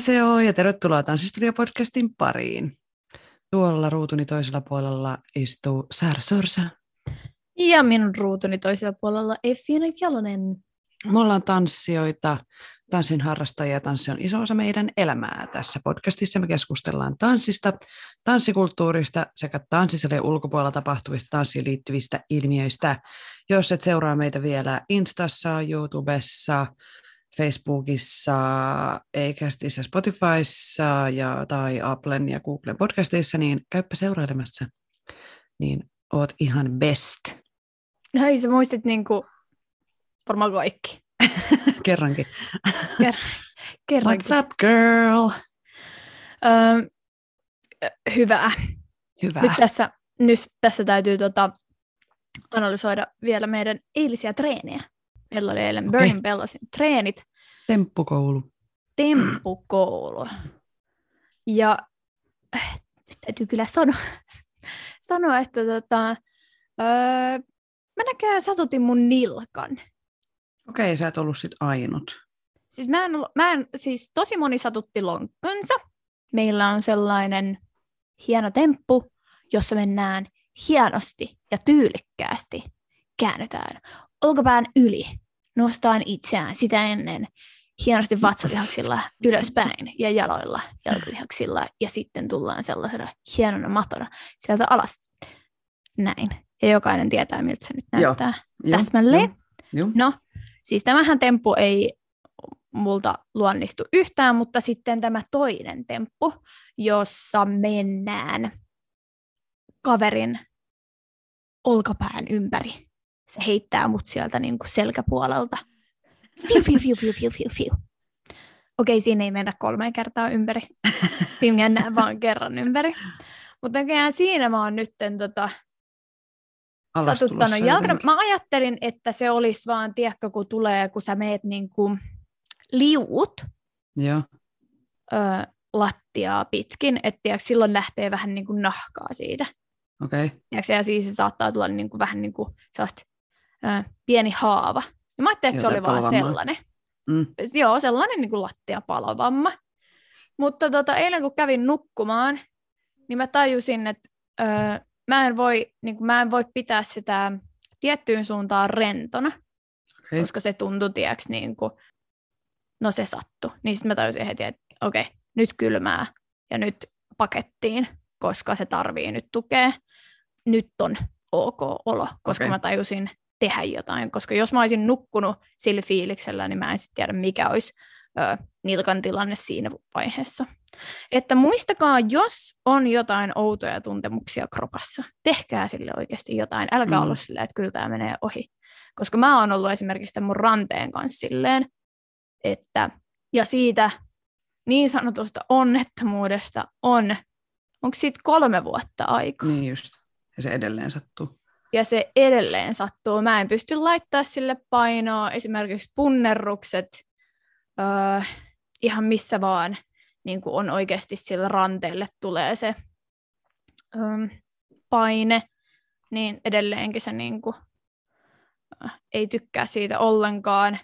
Annyeonghaseyo ja tervetuloa Tanssistudio-podcastin pariin. Tuolla ruutuni toisella puolella istuu Saara Sorsa. Ja minun ruutuni toisella puolella Effiina Jalonen. Me ollaan tanssijoita, tanssin harrastajia. Tanssi on iso osa meidän elämää. Tässä podcastissa me keskustellaan tanssista, tanssikulttuurista sekä tanssisalien ulkopuolella tapahtuvista tanssiin liittyvistä ilmiöistä. Jos et seuraa meitä vielä Instassa, YouTubessa, Facebookissa, Acastissa, Spotifyssa ja, tai Applen ja Googlen podcasteissa, niin käyppä seurailemassa. Niin oot ihan best. Hei, sä muistit niinku varmaan kaikki. Kerrankin. Ker- kerrankin. What's up, girl? Öö, hyvä. Hyvä. Nyt tässä, nyt tässä täytyy tota, analysoida vielä meidän eilisiä treenejä. Meillä oli eilen Okei. Burning Bellasin treenit, Temppukoulu. temppukoulu. Ja äh, nyt täytyy kyllä sanoa, sanoa että tota, öö, mä näköjään satutin mun nilkan. Okei, sä et ollut sit ainut. Siis, mä en, mä en, siis tosi moni satutti lonkkansa. Meillä on sellainen hieno temppu, jossa mennään hienosti ja tyylikkäästi. Käännytään olkapään yli, nostetaan itseään sitä ennen hienosti vatsalihaksilla ylöspäin ja jaloilla jalkalihaksilla ja sitten tullaan sellaisena hienona matona sieltä alas. Näin. Ja jokainen tietää, miltä se nyt näyttää. Joo, Täsmälleen. Joo. No, siis tämähän temppu ei multa luonnistu yhtään, mutta sitten tämä toinen temppu, jossa mennään kaverin olkapään ympäri. Se heittää mut sieltä niin kuin selkäpuolelta. Fiu, fiu, fiu, fiu, fiu, fiu, fiu. Okei, siinä ei mennä kolme kertaa ympäri. Siinä mennään vaan kerran ympäri. Mutta näköjään siinä mä oon nytten tota, satuttanut jalkana. jotenkin. Mä ajattelin, että se olisi vaan, tiedätkö, kun tulee, kun sä meet niin kuin liut Joo. ö, lattiaa pitkin, että tiedätkö, silloin lähtee vähän niin kuin nahkaa siitä. Okei. Okay. Tiedätkö, ja siis se saattaa tulla niin kuin, vähän niin kuin sellaista, ö, pieni haava. Ja mä ajattelin, että se oli vaan sellainen. Mm. Joo, sellainen niin kuin lattiapalovamma. Mutta tota, eilen kun kävin nukkumaan, niin mä tajusin, että öö, mä, en voi, niin kuin, mä en voi pitää sitä tiettyyn suuntaan rentona, Okei. koska se tuntui, tiedäks, niin kuin, no se sattui. Niin sitten mä tajusin heti, että okei, nyt kylmää ja nyt pakettiin, koska se tarvii nyt tukea. Nyt on ok olo, koska Okei. mä tajusin tehdä jotain, koska jos mä olisin nukkunut sillä fiiliksellä, niin mä en sitten tiedä, mikä olisi ö, nilkan tilanne siinä vaiheessa. Että muistakaa, jos on jotain outoja tuntemuksia kropassa, tehkää sille oikeasti jotain. Älkää Mm. olla silleen, että kyllä tämä menee ohi. Koska mä oon ollut esimerkiksi tämän mun ranteen kanssa silleen, että, ja siitä niin sanotusta onnettomuudesta on, onko siitä kolme vuotta aikaa? Niin just. Ja se edelleen sattuu. Ja se edelleen sattuu. Mä en pysty laittaa sille painoa, esimerkiksi punnerrukset, öö, ihan missä vaan niin kuin on oikeasti sillä ranteelle tulee se öö, paine, niin edelleenkin se niin kuin, ei tykkää siitä ollenkaan.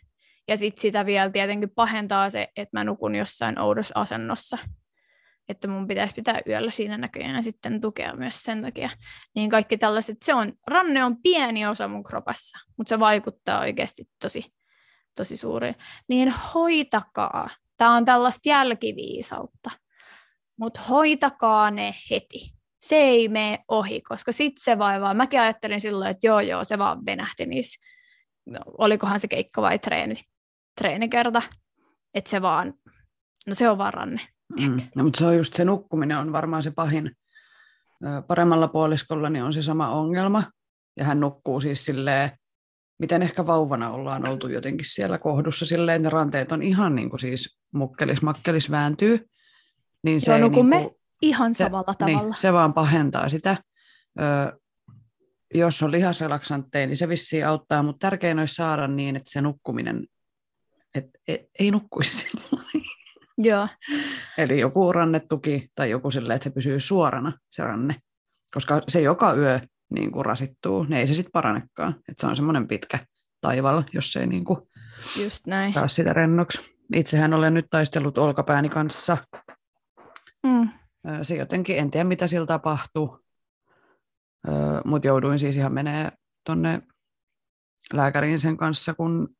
Ja sitten sitä vielä tietenkin pahentaa se, että mä nukun jossain oudossa asennossa. Että mun pitäisi pitää yöllä siinä näköjään sitten tukea myös sen takia. Niin kaikki tällaiset, se on, ranne on pieni osa mun kropassa, mutta se vaikuttaa oikeasti tosi, tosi suuri. Niin hoitakaa. Tämä on tällaista jälkiviisautta. Mutta hoitakaa ne heti. Se ei mene ohi, koska sitten se vaivaa. Mäkin ajattelin silloin, että joo joo, se vaan venähti niissä. No, olikohan se keikka vai treeni, treenikerta. Että se vaan, no se on vaan ranne. Mm. No, mutta se on just se nukkuminen on varmaan se pahin. Paremmalla puoliskolla niin on se sama ongelma. Ja hän nukkuu siis silleen miten ehkä vauvana ollaan oltu jotenkin siellä kohdussa silleen, ne ranteet on ihan niin kuin siis mukkelis makkelis vääntyy. Niin se Joo, no niin kuin, ihan se, samalla tavalla. Niin, se vaan pahentaa sitä. Ö, jos on lihasrelaksantteja, niin se vissiin auttaa, mutta tärkein olisi saada niin, että se nukkuminen, että et, ei nukkuisi silloin. Joo. Eli joku rannetuki tai joku silleen, että se pysyy suorana se ranne. Koska se joka yö niin kuin rasittuu, niin ei se sitten paranekaan. Et se on semmoinen pitkä taival, jos ei niin kuin Just näin. taas sitä rennoksi. Itsehän olen nyt taistellut olkapääni kanssa. Mm. Se jotenkin, en tiedä mitä sillä tapahtuu, mutta jouduin siis ihan menee tonne lääkäriin sen kanssa, kun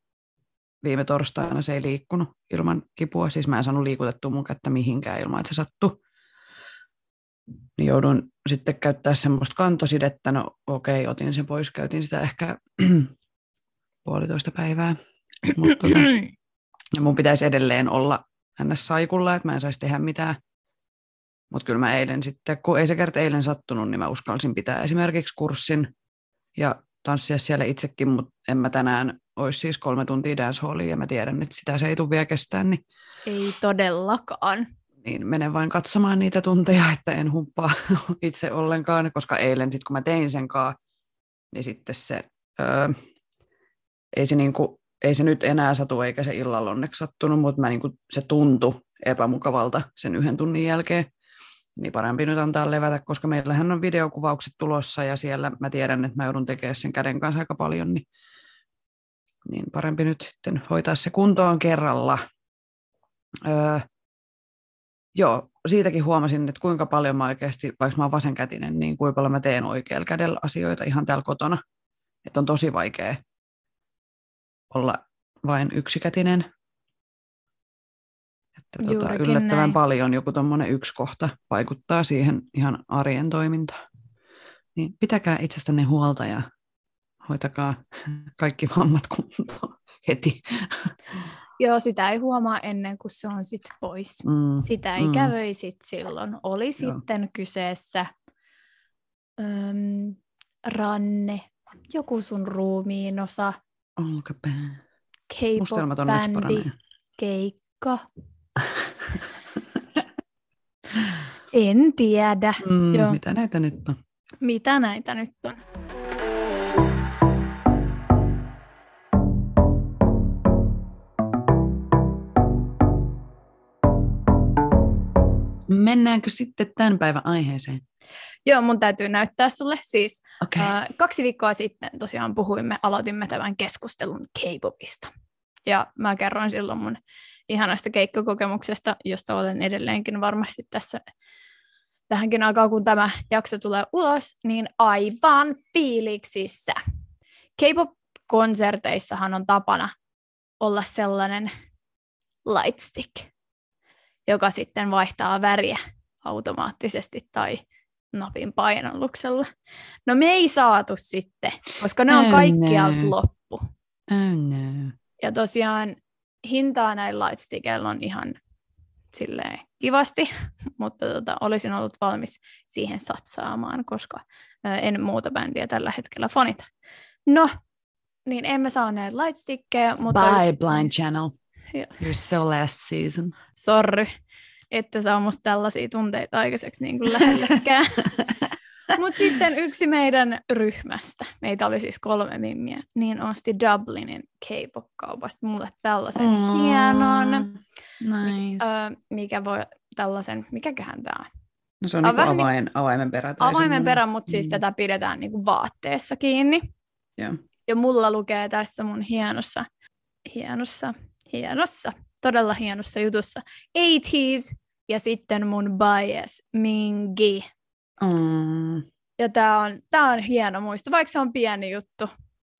viime torstaina se ei liikkunut ilman kipua. Siis mä en saanut liikutettua mun kättä mihinkään ilman, että se sattui. Niin joudun sitten käyttää semmoista kantosidettä. No okei, okay, otin sen pois. Käytin sitä ehkä puolitoista päivää. Mutta tota, ja mun pitäisi edelleen olla ns. saikulla, että mä en saisi tehdä mitään. Mutta kyllä mä eilen sitten, kun ei se kerta eilen sattunut, niin mä uskalsin pitää esimerkiksi kurssin ja tanssia siellä itsekin, mutta en mä tänään olisi siis kolme tuntia dancehallia ja mä tiedän, että sitä se ei tule vielä kestää. Niin, ei todellakaan. Niin menen vain katsomaan niitä tunteja, että en humppaa itse ollenkaan, koska eilen sitten kun mä tein sen kaa, niin sitten se, öö, ei, se niinku, ei se nyt enää satu eikä se illalla onneksi sattunut, mutta mä niinku, se tuntui epämukavalta sen yhden tunnin jälkeen niin parempi nyt antaa levätä, koska meillähän on videokuvaukset tulossa ja siellä mä tiedän, että mä joudun tekemään sen käden kanssa aika paljon, niin, niin parempi nyt sitten hoitaa se kuntoon kerralla. Öö, joo, siitäkin huomasin, että kuinka paljon mä oikeasti, vaikka mä oon vasenkätinen, niin kuinka paljon mä teen oikealla kädellä asioita ihan täällä kotona. Että on tosi vaikea olla vain yksikätinen että tuota, yllättävän näin. paljon joku tuommoinen yksi kohta vaikuttaa siihen ihan arjen toimintaan. Niin pitäkää itsestänne huolta ja hoitakaa kaikki vammat kuntoon heti. Joo, sitä ei huomaa ennen kuin se on sitten pois. Mm, sitä ei mm. kävöi silloin. Oli Joo. sitten kyseessä öm, ranne, joku sun ruumiin osa, olkapää, K-pop-bändi, keikka, en tiedä. Mm, Joo. Mitä näitä nyt on? Mitä näitä nyt on? Mennäänkö sitten tämän päivän aiheeseen? Joo, mun täytyy näyttää sulle. Siis okay. äh, kaksi viikkoa sitten tosiaan puhuimme, aloitimme tämän keskustelun K-popista. Ja mä kerroin silloin mun ihanasta keikkakokemuksesta, josta olen edelleenkin varmasti tässä tähänkin aikaan, kun tämä jakso tulee ulos, niin aivan fiiliksissä. K-pop-konserteissahan on tapana olla sellainen lightstick, joka sitten vaihtaa väriä automaattisesti tai napin painalluksella. No me ei saatu sitten, koska ne on oh kaikkialta no. loppu. Oh no. Ja tosiaan hintaa näillä lightstickeilla on ihan silleen kivasti, mutta tota, olisin ollut valmis siihen satsaamaan, koska en muuta bändiä tällä hetkellä fonita. No, niin emme saaneet lightstickkejä, mutta... Bye, Blind Channel. You're so last season. Sorry, että saa musta tällaisia tunteita aikaiseksi niin kuin lähellekään. Mutta sitten yksi meidän ryhmästä, meitä oli siis kolme mimmiä, niin osti Dublinin K-pop-kaupasta mulle tällaisen mm. hienon, nice. ö, mikä voi tällaisen, mikäköhän tämä on? No se on niinku avain, niin, avaimen perä. Tai avaimen perä, mutta siis mm. tätä pidetään niinku vaatteessa kiinni. Yeah. Ja mulla lukee tässä mun hienossa, hienossa, hienossa, todella hienossa jutussa 80s ja sitten mun bias Mingi. Mm. Ja tämä on, tää on hieno muisto, vaikka se on pieni juttu.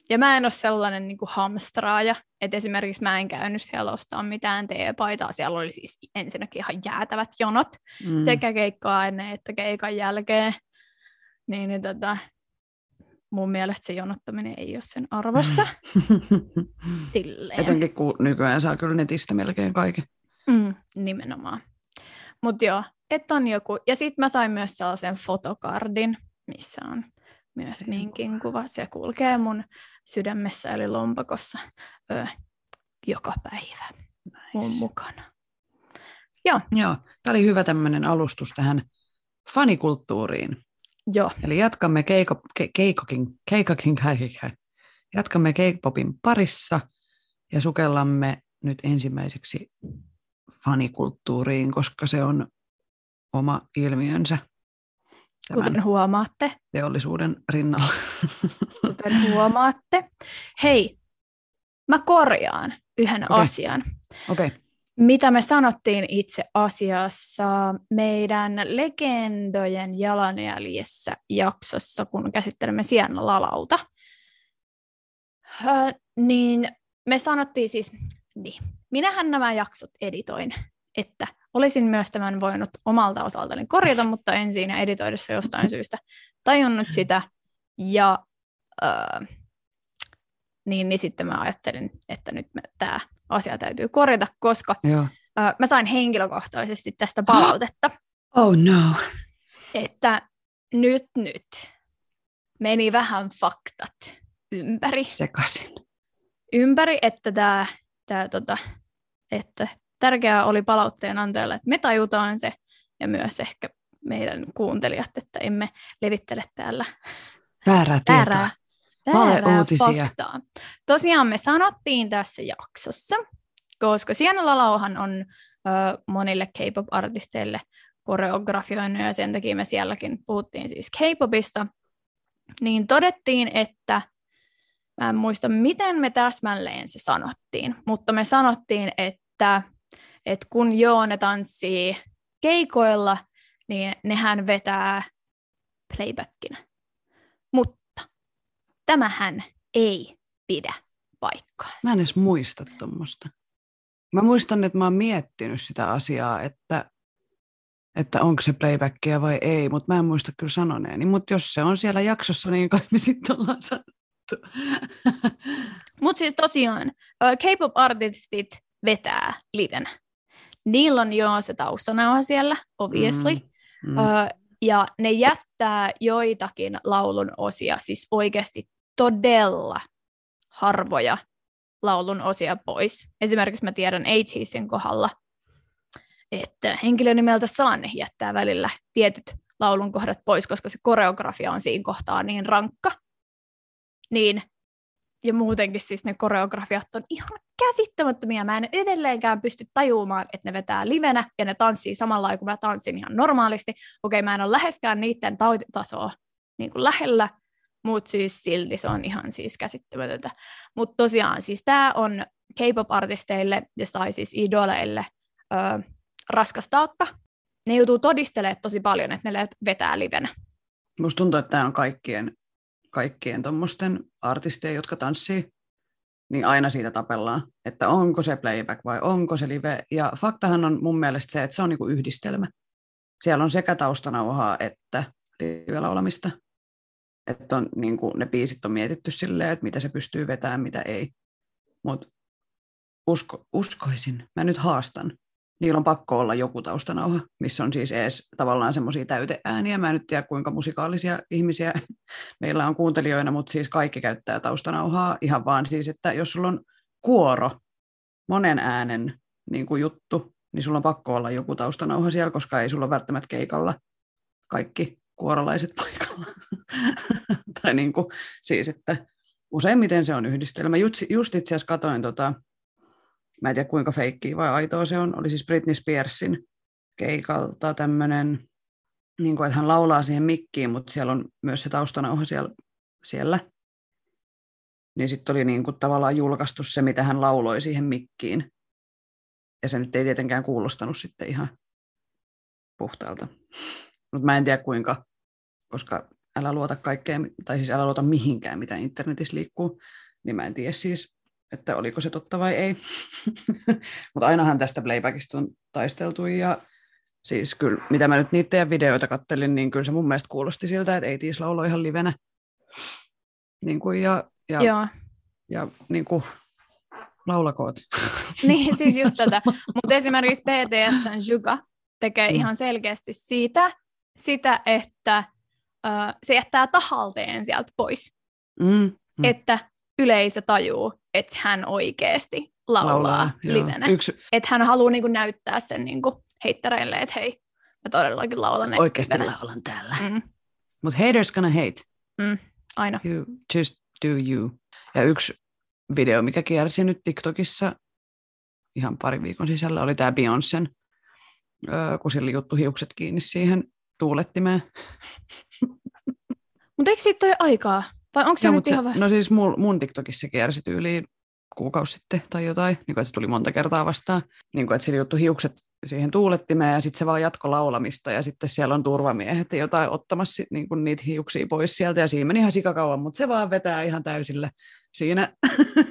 Ja mä en ole sellainen niin kuin hamstraaja, että esimerkiksi mä en käynyt siellä ostaa mitään teepaitaa. Siellä oli siis ensinnäkin ihan jäätävät jonot mm. sekä keikkaa ennen että keikan jälkeen. Niin, niin tota, mun mielestä se jonottaminen ei ole sen arvosta. Silleen. Etenkin kun nykyään saa kyllä netistä melkein kaiken. Mm, nimenomaan. Mutta joo, että on joku. Ja sitten mä sain myös sellaisen fotokardin, missä on myös minkin kuva. Se kulkee mun sydämessä eli lompakossa ö, joka päivä mun mukana. Joo. Joo, tämä oli hyvä tämmöinen alustus tähän fanikulttuuriin. Joo. Eli jatkamme keiko, ke, keikokin, keikokin, jatkamme K-popin parissa ja sukellamme nyt ensimmäiseksi fanikulttuuriin, koska se on oma ilmiönsä. Kuten huomaatte. Teollisuuden rinnalla. Kuten huomaatte. Hei, mä korjaan yhden okay. asian. Okay. Mitä me sanottiin itse asiassa meidän legendojen jalanjäljissä jaksossa, kun käsittelemme Sienna Lalauta, öö, niin me sanottiin siis, niin, minähän nämä jaksot editoin, että olisin myös tämän voinut omalta osaltani korjata, mutta en siinä editoidessa jostain syystä tajunnut sitä. Ja öö, niin, niin sitten mä ajattelin, että nyt tämä asia täytyy korjata, koska Joo. Öö, mä sain henkilökohtaisesti tästä palautetta. Oh no. Että nyt nyt meni vähän faktat ympäri. Sekasin. Ympäri, että tämä, tämä tota, että tärkeää oli palautteen antajalle, että me tajutaan se, ja myös ehkä meidän kuuntelijat, että emme levittele täällä väärää tietoa. Väärää, väärää uutisia. faktaa. Tosiaan me sanottiin tässä jaksossa, koska Sienna Lalauhan on ö, monille K-pop-artisteille koreografioinut, ja sen takia me sielläkin puhuttiin siis K-popista, niin todettiin, että mä en muista, miten me täsmälleen se sanottiin, mutta me sanottiin, että että kun Joone tanssii keikoilla, niin nehän vetää playbackinä. Tämähän ei pidä paikkaa. Mä en edes muista tuommoista. Mä muistan, että mä oon miettinyt sitä asiaa, että, että onko se playbackia vai ei, mutta mä en muista kyllä sanoneeni. Mutta jos se on siellä jaksossa, niin kai me sitten ollaan sanottu. Mutta siis tosiaan, K-pop-artistit vetää livenä niillä on jo se taustanauha siellä, obviously. Mm. Mm. Ja ne jättää joitakin laulun osia, siis oikeasti todella harvoja laulun osia pois. Esimerkiksi mä tiedän ATSin kohdalla, että henkilö nimeltä Sanne jättää välillä tietyt laulun kohdat pois, koska se koreografia on siinä kohtaa niin rankka. Niin ja muutenkin siis ne koreografiat on ihan käsittämättömiä. Mä en edelleenkään pysty tajumaan, että ne vetää livenä ja ne tanssii samalla kuin mä tanssin ihan normaalisti. Okei, mä en ole läheskään niiden tautitasoa niin kuin lähellä, mutta siis silti se on ihan siis käsittämätöntä. Mutta tosiaan siis tämä on K-pop-artisteille tai siis idoleille ö, raskas taakka. Ne joutuu todistelemaan tosi paljon, että ne vetää livenä. Musta tuntuu, että tämä on kaikkien kaikkien tuommoisten artistien, jotka tanssii, niin aina siitä tapellaan, että onko se playback vai onko se live. Ja faktahan on mun mielestä se, että se on niinku yhdistelmä. Siellä on sekä taustanauhaa että live-laulamista. Että on, niinku, ne biisit on mietitty silleen, että mitä se pystyy vetämään, mitä ei. Mutta usko, uskoisin, mä nyt haastan, niillä on pakko olla joku taustanauha, missä on siis edes tavallaan semmoisia täyteääniä. Mä en nyt tiedä, kuinka musikaalisia ihmisiä meillä on kuuntelijoina, mutta siis kaikki käyttää taustanauhaa ihan vaan siis, että jos sulla on kuoro, monen äänen niin kuin juttu, niin sulla on pakko olla joku taustanauha siellä, koska ei sulla välttämättä keikalla kaikki kuorolaiset paikalla. tai niin kuin, siis, että useimmiten se on yhdistelmä. Just, just itse asiassa katoin tota, mä en tiedä kuinka feikkiä vai aitoa se on, oli siis Britney Spearsin keikalta tämmöinen, niin kuin, että hän laulaa siihen mikkiin, mutta siellä on myös se taustanauha siellä. siellä. Niin sitten oli niin kuin tavallaan julkaistu se, mitä hän lauloi siihen mikkiin. Ja se nyt ei tietenkään kuulostanut sitten ihan puhtaalta. Mutta mä en tiedä kuinka, koska älä luota kaikkeen, tai siis älä luota mihinkään, mitä internetissä liikkuu, niin mä en tiedä siis, että oliko se totta vai ei. Mutta ainahan tästä playbackista on taisteltu ja siis kyllä, mitä mä nyt niitä videoita kattelin, niin kyllä se mun mielestä kuulosti siltä, että ei tiis laulo ihan livenä. Niin kuin ja, ja, Joo. ja niin kuin, laulakoot. niin, siis just tätä. Mutta esimerkiksi BTSn Juga tekee mm. ihan selkeästi siitä, sitä, että uh, se jättää tahalteen sieltä pois. Mm. Mm. Että yleisö tajuu, että hän oikeasti laulaa, laulaa livenä. Yksi... Että hän haluaa niinku näyttää sen niinku heittereille, että hei, mä todellakin laulan. Oikeasti livenä. laulan täällä. Mm. Mutta haters gonna hate. Mm, aina. You just do you. Ja yksi video, mikä kiersi nyt TikTokissa ihan pari viikon sisällä, oli tämä Beyoncén, kun sillä juttu hiukset kiinni siihen tuulettimeen. Mutta eikö siitä ole aikaa? Vai onko se, nyt se, ihan vähän? No siis mun, mun TikTokissa kiersi tyyliin kuukausi sitten tai jotain, niin kuin, että se tuli monta kertaa vastaan, niin kuin, että sillä juttu hiukset siihen tuulettimeen ja sitten se vaan jatko laulamista ja sitten siellä on turvamiehet jotain ottamassa niin kuin niitä hiuksia pois sieltä ja siinä meni ihan sikakauan, mutta se vaan vetää ihan täysillä siinä.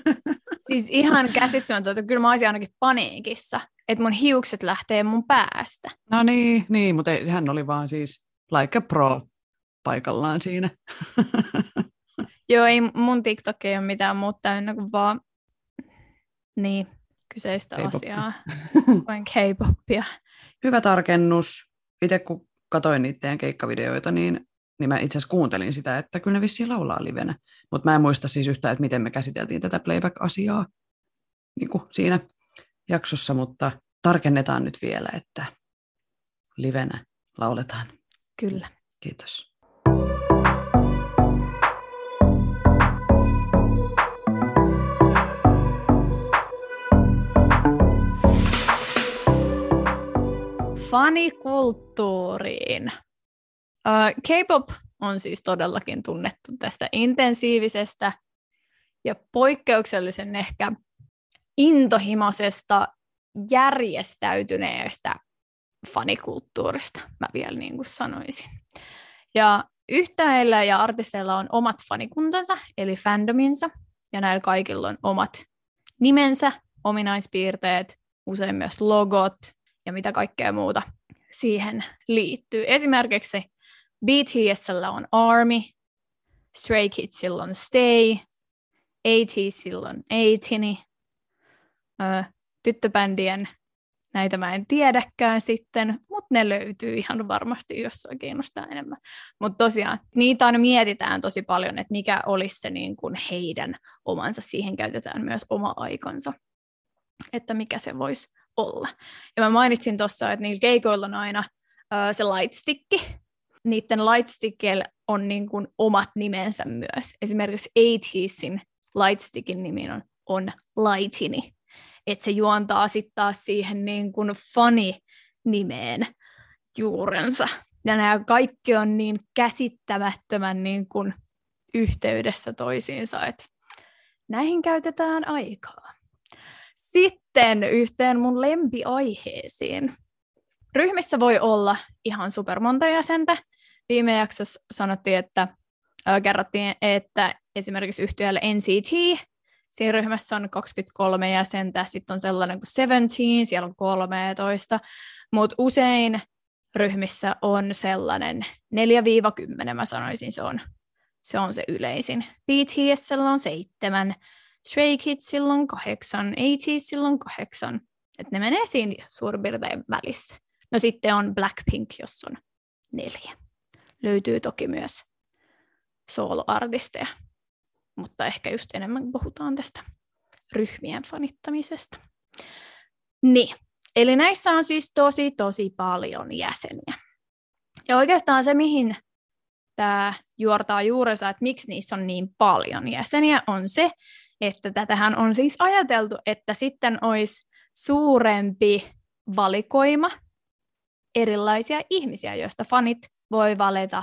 Siis ihan käsittämätöntä, kyllä mä olisin ainakin paniikissa, että mun hiukset lähtee mun päästä. No niin, niin mutta ei, hän oli vaan siis like a pro paikallaan siinä. Joo, ei mun TikTok ei ole mitään muuta täynnä kuin vaan niin, kyseistä K-popia. asiaa, vain K-popia. Hyvä tarkennus. Itse kun katsoin niiden keikkavideoita, niin, niin mä itse asiassa kuuntelin sitä, että kyllä ne vissiin laulaa livenä. Mutta mä en muista siis yhtään, että miten me käsiteltiin tätä playback-asiaa niin kuin siinä jaksossa, mutta tarkennetaan nyt vielä, että livenä lauletaan. Kyllä. Kiitos. fanikulttuuriin. K-pop on siis todellakin tunnettu tästä intensiivisestä ja poikkeuksellisen ehkä intohimoisesta järjestäytyneestä fanikulttuurista, mä vielä niin kuin sanoisin. Ja yhtäillä ja artisteilla on omat fanikuntansa, eli fandominsa, ja näillä kaikilla on omat nimensä, ominaispiirteet, usein myös logot, ja mitä kaikkea muuta siihen liittyy. Esimerkiksi BTSllä on ARMY, Stray Kidsilla on Stay, ATEEZilla on ATINI, tyttöbändien näitä mä en tiedäkään sitten, mutta ne löytyy ihan varmasti, jos se kiinnostaa enemmän. Mutta tosiaan, niitä aina mietitään tosi paljon, että mikä olisi se niin kuin heidän omansa, siihen käytetään myös oma aikansa, että mikä se voisi olla. Ja mä mainitsin tuossa, että niillä keikoilla on aina uh, se lightstickki. Niiden lightstickillä on niin kuin omat nimensä myös. Esimerkiksi 80sin lightstickin nimi on, on Lightini. Että se juontaa sitten taas siihen niin kuin funny-nimeen juurensa. Ja nämä kaikki on niin käsittämättömän niin kuin yhteydessä toisiinsa, että näihin käytetään aikaa. Sitten yhteen mun lempiaiheisiin. Ryhmissä voi olla ihan super monta jäsentä. Viime jaksossa sanottiin, että äh, kerrottiin, että esimerkiksi yhtiöllä NCT, siinä ryhmässä on 23 jäsentä, sitten on sellainen kuin 17, siellä on 13, mutta usein ryhmissä on sellainen 4-10, mä sanoisin, se on, se on se yleisin. BTSllä on seitsemän, Stray Kids silloin kahdeksan, AT silloin kahdeksan. Että ne menee siinä suurin piirtein välissä. No sitten on Blackpink, jos on neljä. Löytyy toki myös soloartisteja, mutta ehkä just enemmän puhutaan tästä ryhmien fanittamisesta. Niin, eli näissä on siis tosi tosi paljon jäseniä. Ja oikeastaan se, mihin tämä juortaa juurensa, että miksi niissä on niin paljon jäseniä, on se, että tätähän on siis ajateltu, että sitten olisi suurempi valikoima erilaisia ihmisiä, joista fanit voi valita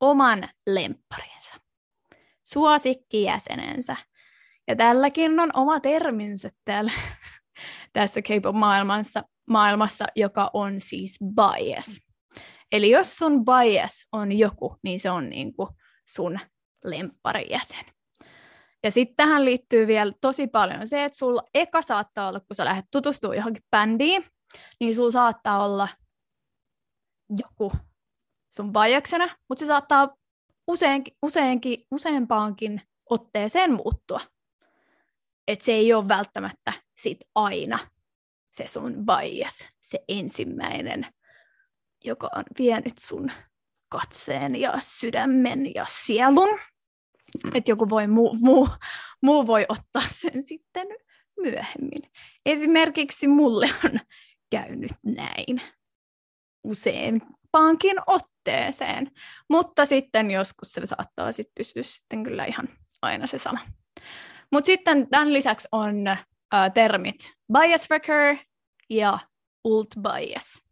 oman lempparinsa, suosikkijäsenensä. Ja tälläkin on oma terminsä täällä, tässä K-pop-maailmassa, maailmassa, joka on siis bias. Eli jos sun bias on joku, niin se on niin kuin sun lempparijäsen. Ja sitten tähän liittyy vielä tosi paljon se, että sulla eka saattaa olla, kun sä lähdet tutustumaan johonkin bändiin, niin sulla saattaa olla joku sun bajaksena, mutta se saattaa useinkin, useinkin, useampaankin otteeseen muuttua. Että se ei ole välttämättä sit aina se sun bias, se ensimmäinen, joka on vienyt sun katseen ja sydämen ja sielun. että joku voi muu, muu, muu voi ottaa sen sitten myöhemmin. Esimerkiksi mulle on käynyt näin useampaankin otteeseen, mutta sitten joskus se saattaa sitten pysyä sitten kyllä ihan aina se sama. Mutta sitten tämän lisäksi on äh, termit bias wrecker ja ult bias.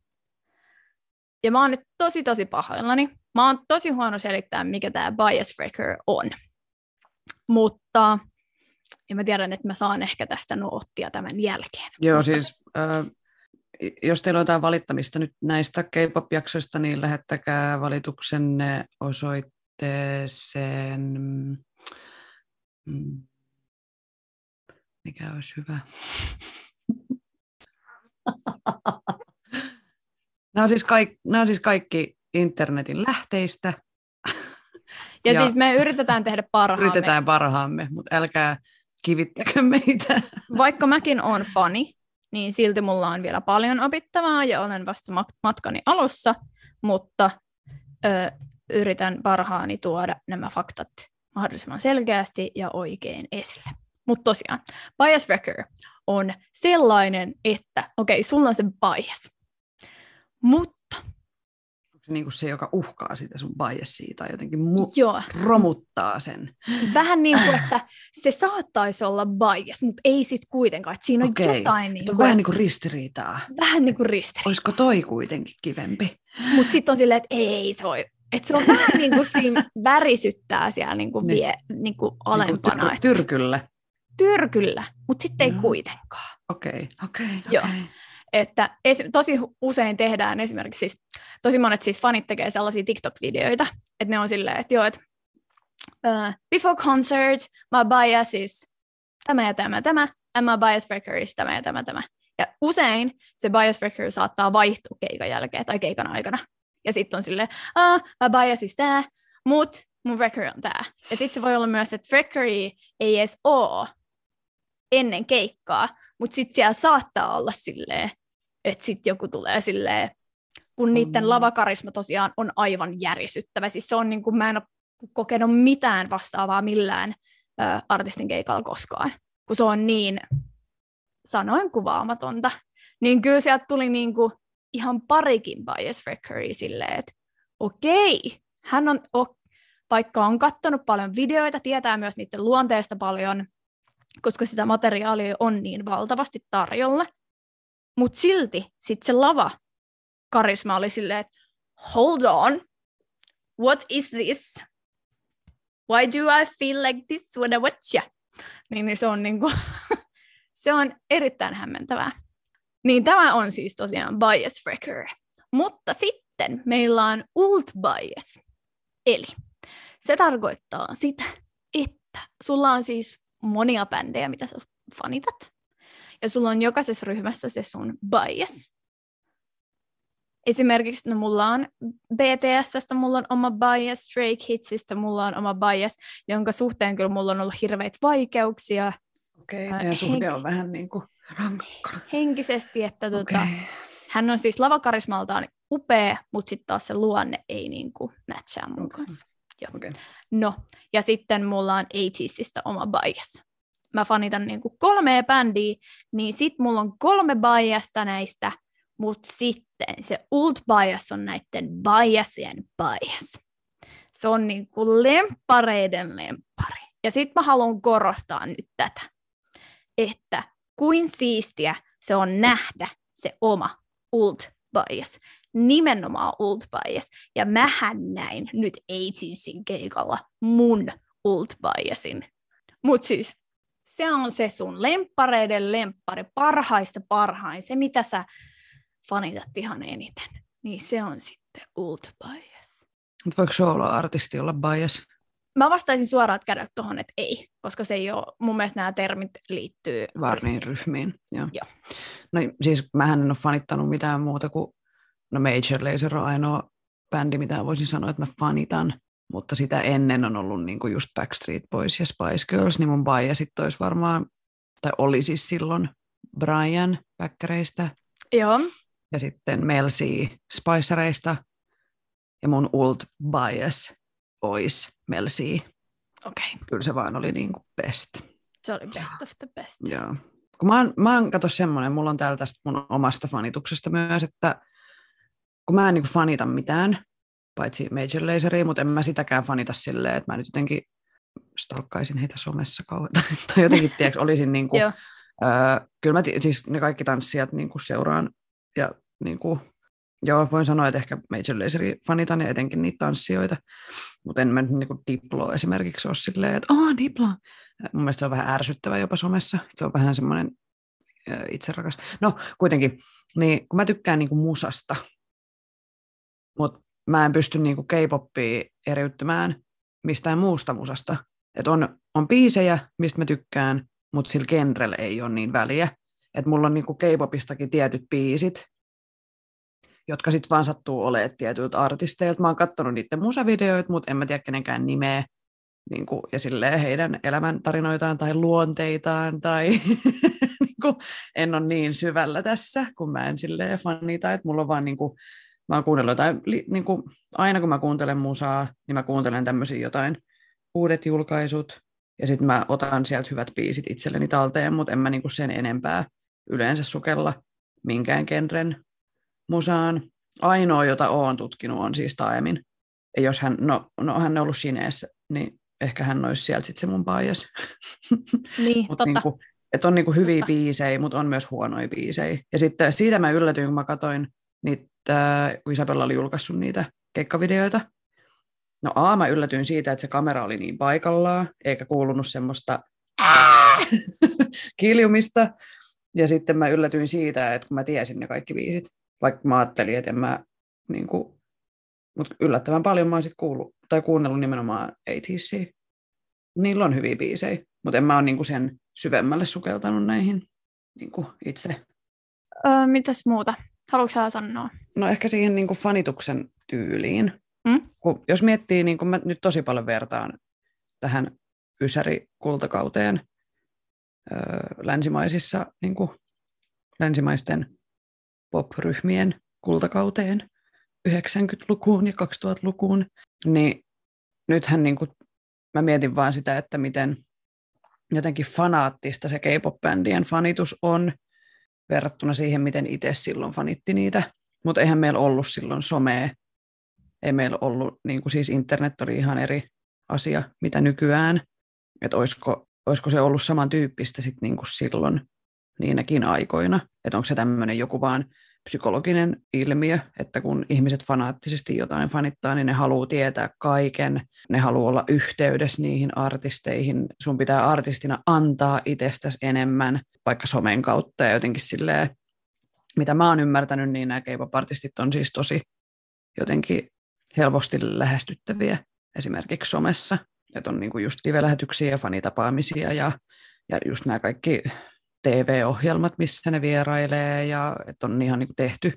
Ja mä oon nyt tosi tosi pahoillani. Mä oon tosi huono selittää, mikä tämä bias wrecker on. Mutta ja mä tiedän, että mä saan ehkä tästä noottia tämän jälkeen. Joo, siis äh, jos teillä on jotain valittamista nyt näistä K-pop-jaksoista, niin lähettäkää valituksenne osoitteeseen, mm, mikä olisi hyvä. nämä, on siis kaikki, nämä on siis kaikki internetin lähteistä. Ja, ja siis me yritetään tehdä parhaamme. Yritetään parhaamme, mutta älkää kivittäkö meitä. Vaikka mäkin olen fani, niin silti mulla on vielä paljon opittavaa ja olen vasta matkani alussa, mutta ö, yritän parhaani tuoda nämä faktat mahdollisimman selkeästi ja oikein esille. Mutta tosiaan, bias wrecker on sellainen, että okei, okay, sulla on se bias, mutta niin kuin se, joka uhkaa sitä sun biasia tai jotenkin mu- Joo. romuttaa sen. Vähän niin kuin, että se saattaisi olla bias, mutta ei sit kuitenkaan. Että siinä on Okei. jotain... Niin kuin, vähän niin kuin ristiriitaa. Vähän niin kuin ristiriitaa. Olisiko toi kuitenkin kivempi? Mutta sitten on silleen, että ei se voi. Että se on vähän niin kuin siinä värisyttää siellä niin kuin niin. vie, niin kuin alempana. Niin kuin tyr- tyrkyllä. Tyrkyllä, mutta sitten ei kuitenkaan. Okei, okay, okei, okay, okei. Okay. Että es, tosi usein tehdään esimerkiksi, siis, tosi monet siis fanit tekee sellaisia TikTok-videoita, että ne on silleen, että joo, että uh, before concert, my bias is tämä ja tämä, tämä, and my bias breaker is tämä ja tämä, tämä. Ja usein se bias breaker saattaa vaihtua keikan jälkeen tai keikan aikana. Ja sitten on silleen, ah, my bias is tämä, mut mun breaker on tämä. Ja sitten se voi olla myös, että breakeri ei edes ole ennen keikkaa, mutta sitten siellä saattaa olla silleen, että sitten joku tulee silleen, kun niiden mm. lavakarisma tosiaan on aivan järisyttävä. Siis se on niin kuin, mä en ole kokenut mitään vastaavaa millään ö, artistin keikalla koskaan, kun se on niin sanoin kuvaamatonta. Niin kyllä sieltä tuli niin kuin ihan parikin bias wreckeria silleen, että okei, hän on, o, vaikka on katsonut paljon videoita, tietää myös niiden luonteesta paljon, koska sitä materiaalia on niin valtavasti tarjolla. Mutta silti sit se lava karisma oli silleen, että hold on, what is this? Why do I feel like this when I watch you? Niin, niin se on niinku, se on erittäin hämmentävää. Niin tämä on siis tosiaan bias wrecker. Mutta sitten meillä on ult bias. Eli se tarkoittaa sitä, että sulla on siis monia bändejä, mitä sä fanitat. Ja sulla on jokaisessa ryhmässä se sun bias. Esimerkiksi no, mulla on BTSstä mulla on oma bias, Stray Kidsistä mulla on oma bias, jonka suhteen kyllä mulla on ollut hirveitä vaikeuksia. Okei, okay, meidän suhde henk- on vähän niin kuin rankka. Henkisesti, että okay. tota, hän on siis lavakarismaltaan upea, mutta sitten taas se luonne ei niin kuin matchaa mun okay. kanssa. Joo. Okay. No, ja sitten mulla on 80 oma bias. Mä fanitan niin kuin kolmea bändiä, niin sit mulla on kolme biasta näistä, mutta sitten se ult bias on näiden biasien bias. Se on niin kuin lempareiden lempari. Ja sitten mä haluan korostaa nyt tätä, että kuin siistiä se on nähdä se oma ult bias nimenomaan Old Bias. Ja mähän näin nyt Agensin keikalla mun Old Biasin. Mut siis se on se sun lemppareiden lemppari, parhaista parhain, se mitä sä fanitat ihan eniten. Niin se on sitten Old Bias. Mutta voiko solo-artisti olla bias? Mä vastaisin suoraan käydä tuohon, että ei, koska se ei ole, mun mielestä nämä termit liittyy... Varniin ryhmiin, joo. joo. No siis mähän en ole fanittanut mitään muuta kuin no Major Lazer on ainoa bändi, mitä voisin sanoa, että mä fanitan, mutta sitä ennen on ollut niin kuin just Backstreet Boys ja Spice Girls, niin mun sitten olisi varmaan, tai oli siis silloin Brian Bäkkäreistä. Joo. Ja sitten Mel C Spicereista. Ja mun ult bias olisi Mel C. Okei, okay. Kyllä se vaan oli niin kuin best. se oli best of the best. Joo. Kun mä oon, mä oon kato semmoinen, mulla on täällä tästä mun omasta fanituksesta myös, että kun mä en niin kuin fanita mitään, paitsi Major Laseria, mutta en mä sitäkään fanita silleen, että mä nyt jotenkin stalkkaisin heitä somessa kauan. tai jotenkin, tiedätkö, olisin niin kuin, öö, kyllä mä ti- siis ne kaikki tanssijat niin kuin seuraan ja niin kuin, joo, voin sanoa, että ehkä Major Laseria fanitan ja etenkin niitä tanssijoita, mutta en mä nyt niin kuin Diplo esimerkiksi ole silleen, että aah, Diplo. Mun mielestä se on vähän ärsyttävä jopa somessa. Se on vähän semmoinen ö, itserakas. No, kuitenkin, niin kun mä tykkään niin kuin musasta, mutta mä en pysty niin kuin K-poppia eriyttämään mistään muusta musasta. Et on, on biisejä, mistä mä tykkään, mutta sillä genrellä ei ole niin väliä. Et mulla on niin kuin K-popistakin tietyt biisit, jotka sitten vaan sattuu olemaan tietyiltä artisteilta. Mä oon katsonut niiden musavideoita, mutta en mä tiedä kenenkään nimeä niin kuin, ja silleen heidän elämäntarinoitaan tai luonteitaan tai niin kuin, en ole niin syvällä tässä, kun mä en silleen fanita, että mulla on vaan niin kuin, mä oon kuunnellut jotain, niin kuin, aina kun mä kuuntelen musaa, niin mä kuuntelen tämmöisiä jotain uudet julkaisut, ja sitten mä otan sieltä hyvät biisit itselleni talteen, mutta en mä niin kuin sen enempää yleensä sukella minkään genren musaan. Ainoa, jota oon tutkinut, on siis Taemin. Ja jos hän, no, no hän on ollut Sineessä, niin ehkä hän olisi sieltä sitten se mun bias. Niin, Mut totta. niinku, että on niinku hyviä Totta. biisejä, mutta on myös huonoja biisejä. Ja sitten siitä mä yllätyin, kun mä katsoin niitä, äh, kun Isabella oli julkaissut niitä keikkavideoita. No A, mä yllätyin siitä, että se kamera oli niin paikallaan, eikä kuulunut semmoista kiljumista. Ja sitten mä yllätyin siitä, että kun mä tiesin ne kaikki biisit, vaikka mä ajattelin, että en mä, niin kuin, mutta yllättävän paljon mä oon sit kuullut, tai kuunnellut nimenomaan ATC. Niillä on hyviä biisejä, mutta en mä ole niinku sen syvemmälle sukeltanut näihin niinku itse. Öö, mitäs muuta? Haluatko sä sanoa? No ehkä siihen niinku fanituksen tyyliin. Mm? Kun, jos miettii, niin kun mä nyt tosi paljon vertaan tähän Ysäri-kultakauteen öö, länsimaisissa, niin kuin, länsimaisten pop-ryhmien kultakauteen 90-lukuun ja 2000-lukuun, niin nythän niin kuin, mä mietin vaan sitä, että miten jotenkin fanaattista se K-pop-bändien fanitus on verrattuna siihen, miten itse silloin fanitti niitä. Mutta eihän meillä ollut silloin somea, ei meillä ollut, niin kuin siis internet oli ihan eri asia, mitä nykyään. Että olisiko, olisiko se ollut samantyyppistä sit niin kuin silloin niinäkin aikoina. Että onko se tämmöinen joku vaan psykologinen ilmiö, että kun ihmiset fanaattisesti jotain fanittaa, niin ne haluaa tietää kaiken, ne haluaa olla yhteydessä niihin artisteihin, sun pitää artistina antaa itsestäsi enemmän, vaikka somen kautta ja jotenkin silleen, mitä mä oon ymmärtänyt, niin nämä K-pop-artistit on siis tosi jotenkin helposti lähestyttäviä esimerkiksi somessa, että on niinku just live-lähetyksiä ja fanitapaamisia ja, ja just nämä kaikki TV-ohjelmat, missä ne vierailee ja että on ihan niin tehty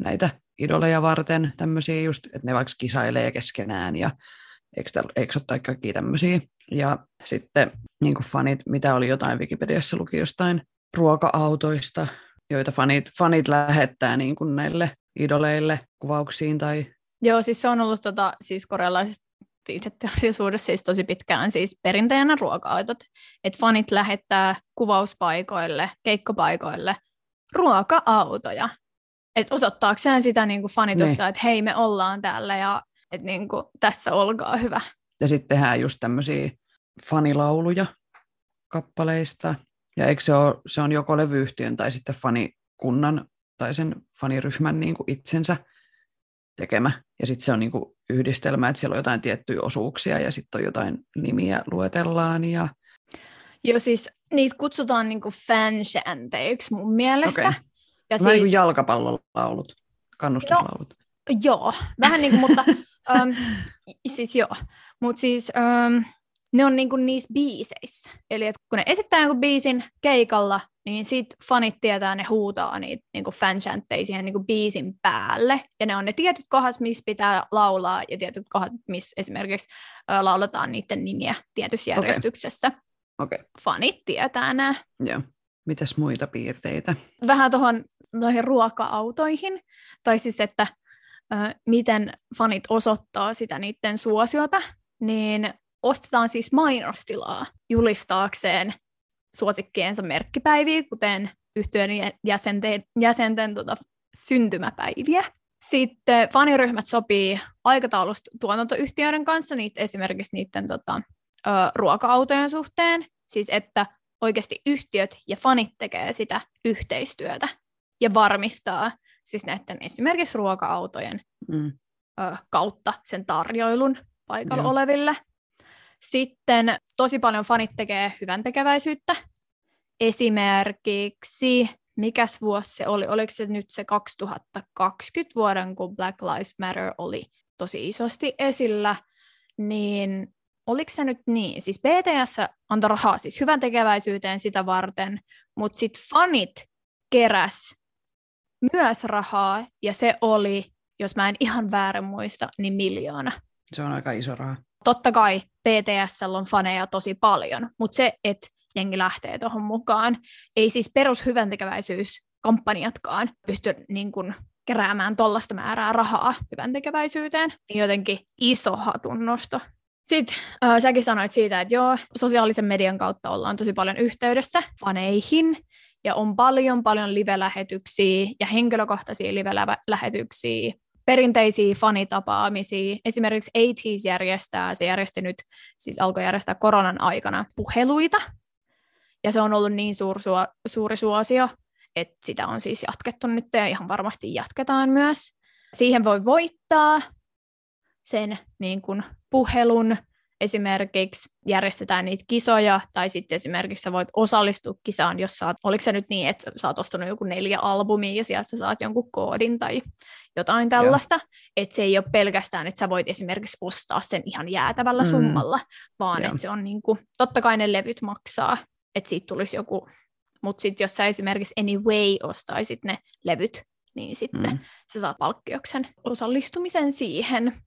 näitä idoleja varten tämmöisiä just, että ne vaikka kisailee keskenään ja eikö, täl, kaikkia tämmöisiä. Ja sitten niin fanit, mitä oli jotain Wikipediassa luki jostain ruoka-autoista, joita fanit, fanit lähettää niin kuin näille idoleille kuvauksiin tai Joo, siis se on ollut tota, siis korealaisessa viihdeteollisuudessa siis tosi pitkään siis perinteenä ruoka-autot, että fanit lähettää kuvauspaikoille, keikkopaikoille ruoka-autoja. Että osoittaakseen sitä niin kuin fanitusta, Niin. että hei me ollaan täällä ja että niin kuin, tässä olkaa hyvä. Ja sitten tehdään just tämmöisiä fanilauluja kappaleista. Ja eikö se, ole, se on joko levyyhtiön tai sitten fanikunnan tai sen faniryhmän niin kuin itsensä tekemä. Ja sitten se on niin kuin yhdistelmä, että siellä on jotain tiettyjä osuuksia ja sitten on jotain nimiä luetellaan. Ja... Joo, siis niitä kutsutaan niin kuin fanshanteiksi mun mielestä. Okei. Ja Vähän niin kuin siis, jalkapallolaulut, kannustuslaulut. Joo, vähän niin kuin, mutta um, siis joo, mutta siis um, ne on niin kuin niissä biiseissä. Eli että kun ne esittää jonkun biisin keikalla, niin sit fanit tietää, ne huutaa niitä niin kuin fanchantteja siihen niin kuin biisin päälle. Ja ne on ne tietyt kohdat, missä pitää laulaa, ja tietyt kohdat, missä esimerkiksi ö, lauletaan niiden nimiä tietyssä järjestyksessä. Okei, okay. Fanit tietää nämä. joo. Mitäs muita piirteitä? vähän tuohon noihin ruoka-autoihin, tai siis, että ö, miten fanit osoittaa sitä niiden suosiota, niin ostetaan siis mainostilaa julistaakseen suosikkiensa merkkipäiviä, kuten yhtiön jäsenten, jäsenten tota, syntymäpäiviä. Sitten faniryhmät sopii aikataulusta tuotantoyhtiöiden kanssa, niitä, esimerkiksi niiden tota, ö, ruoka-autojen suhteen, siis että oikeasti yhtiöt ja fanit tekee sitä yhteistyötä ja varmistaa siis näiden esimerkiksi ruoka-autojen mm. ö, kautta sen tarjoilun paikalla Joo. oleville. Sitten tosi paljon fanit tekee hyvän tekeväisyyttä. Esimerkiksi, mikäs vuosi se oli, oliko se nyt se 2020 vuoden, kun Black Lives Matter oli tosi isosti esillä, niin oliko se nyt niin, siis BTS antoi rahaa siis hyvän tekeväisyyteen sitä varten, mutta sitten fanit keräs myös rahaa, ja se oli, jos mä en ihan väärin muista, niin miljoona. Se on aika iso raha. Totta kai BTS on faneja tosi paljon, mutta se, että jengi lähtee tuohon mukaan, ei siis perushyväntekeväisyyskampanjatkaan pysty niin kun, keräämään tuollaista määrää rahaa hyväntekeväisyyteen, niin jotenkin iso hatunnosto. Sitten äh, säkin sanoit siitä, että joo, sosiaalisen median kautta ollaan tosi paljon yhteydessä faneihin, ja on paljon paljon live-lähetyksiä ja henkilökohtaisia live-lähetyksiä perinteisiä fanitapaamisia. Esimerkiksi ATEES järjestää, se järjesti nyt, siis alkoi järjestää koronan aikana puheluita, ja se on ollut niin suur, suo, suuri suosio, että sitä on siis jatkettu nyt ja ihan varmasti jatketaan myös. Siihen voi voittaa sen niin kuin puhelun, esimerkiksi järjestetään niitä kisoja, tai sitten esimerkiksi sä voit osallistua kisaan, jos saat, oliko se nyt niin, että sä oot ostanut joku neljä albumia ja sieltä sä saat jonkun koodin tai jotain tällaista, että se ei ole pelkästään, että sä voit esimerkiksi ostaa sen ihan jäätävällä mm. summalla, vaan että se on niin kuin, totta kai ne levyt maksaa, että siitä tulisi joku, mutta sitten jos sä esimerkiksi anyway ostaisit ne levyt, niin sitten mm. sä saat palkkioksen osallistumisen siihen.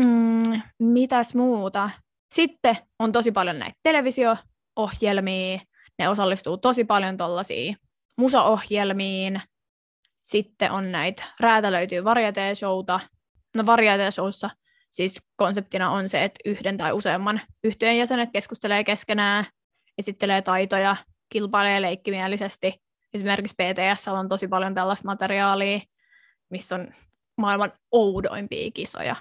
Mm, mitäs muuta? Sitten on tosi paljon näitä televisio-ohjelmia, ne osallistuu tosi paljon tuollaisiin musaohjelmiin, sitten on näitä, räätälöityy varieté-showta. No varieté-showssa siis konseptina on se, että yhden tai useamman yhtiön jäsenet keskustelee keskenään, esittelee taitoja, kilpailee leikkimielisesti. Esimerkiksi PTS on tosi paljon tällaista materiaalia, missä on maailman oudoimpia kisoja.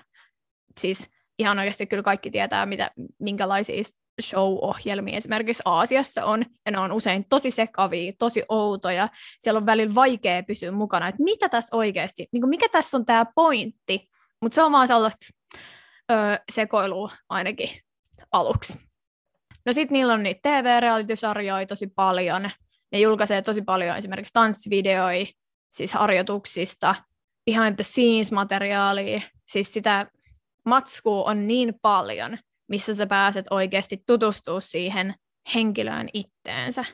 Siis ihan oikeasti kyllä kaikki tietää, mitä, minkälaisia show-ohjelmia. Esimerkiksi Aasiassa on, ja ne on usein tosi sekavia, tosi outoja. Siellä on välillä vaikea pysyä mukana, että mitä tässä oikeasti, niin kuin mikä tässä on tämä pointti, mutta se on vaan sellaista öö, sekoilua ainakin aluksi. No sitten niillä on niitä TV-realitysarjoja tosi paljon, ne julkaisee tosi paljon esimerkiksi tanssivideoja, siis harjoituksista, behind the scenes materiaalia, siis sitä matskua on niin paljon, missä sä pääset oikeasti tutustua siihen henkilöön itteensä,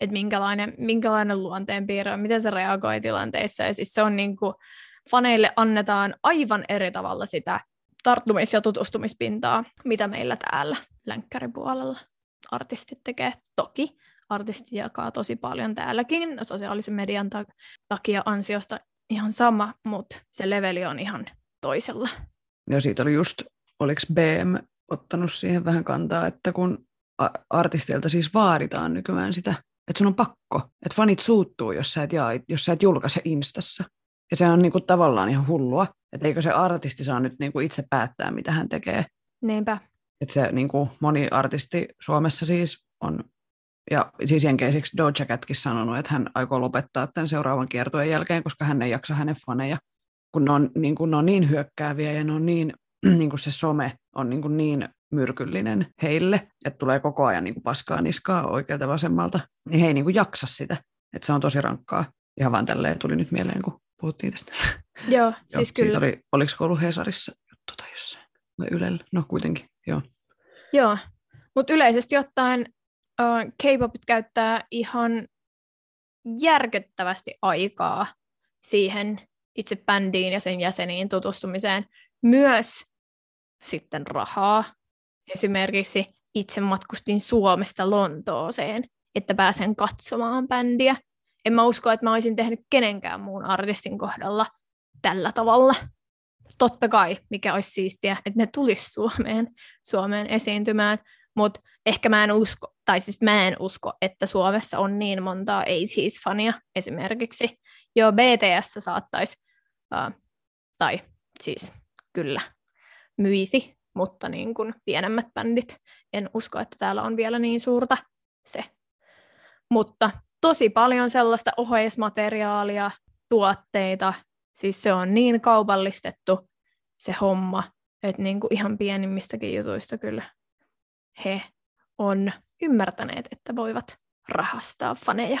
että minkälainen, minkälainen luonteenpiirre on, miten se reagoi tilanteissa. Ja siis se on niin kuin, faneille annetaan aivan eri tavalla sitä tarttumis- ja tutustumispintaa, mitä meillä täällä länkkäripuolella artistit tekee. Toki artisti jakaa tosi paljon täälläkin sosiaalisen median takia ansiosta ihan sama, mutta se leveli on ihan toisella. Ja siitä oli just, oliko BM ottanut siihen vähän kantaa, että kun artistilta siis vaaditaan nykyään sitä, että sun on pakko, että fanit suuttuu, jos sä et, jaa, jos sä et julkaise Instassa. Ja se on niinku tavallaan ihan hullua, että eikö se artisti saa nyt niinku itse päättää, mitä hän tekee. Niinpä. Että se niinku moni artisti Suomessa siis on, ja siis jenkeisiksi Doja Catkin sanonut, että hän aikoo lopettaa tämän seuraavan kiertueen jälkeen, koska hän ei jaksa hänen faneja, kun ne on, niin, kuin, ne on niin hyökkääviä ja ne on niin niin kuin se some on niin, kuin niin myrkyllinen heille, että tulee koko ajan niin kuin paskaa niskaa oikealta vasemmalta, niin he ei niin kuin jaksa sitä. Että se on tosi rankkaa. Ihan vaan tälleen tuli nyt mieleen, kun puhuttiin tästä. Joo, joo siis kyllä. Oli, oliko ollut Hesarissa juttu tai jossain? Vai Ylellä? No kuitenkin, joo. Joo, mutta yleisesti ottaen uh, K-popit käyttää ihan järkyttävästi aikaa siihen itse bändiin ja sen jäseniin tutustumiseen. Myös sitten rahaa. Esimerkiksi itse matkustin Suomesta Lontooseen, että pääsen katsomaan bändiä. En mä usko, että mä olisin tehnyt kenenkään muun artistin kohdalla tällä tavalla. totta kai, mikä olisi siistiä, että ne tulisi Suomeen, Suomeen esiintymään, mutta ehkä mä en usko, tai siis mä en usko, että Suomessa on niin montaa ei siis fania esimerkiksi. Joo, BTS saattaisi, uh, tai siis kyllä, myisi, mutta niin kuin pienemmät bändit, en usko, että täällä on vielä niin suurta se. Mutta tosi paljon sellaista oheismateriaalia, tuotteita, siis se on niin kaupallistettu se homma, että niin kuin ihan pienimmistäkin jutuista kyllä he on ymmärtäneet, että voivat rahastaa faneja.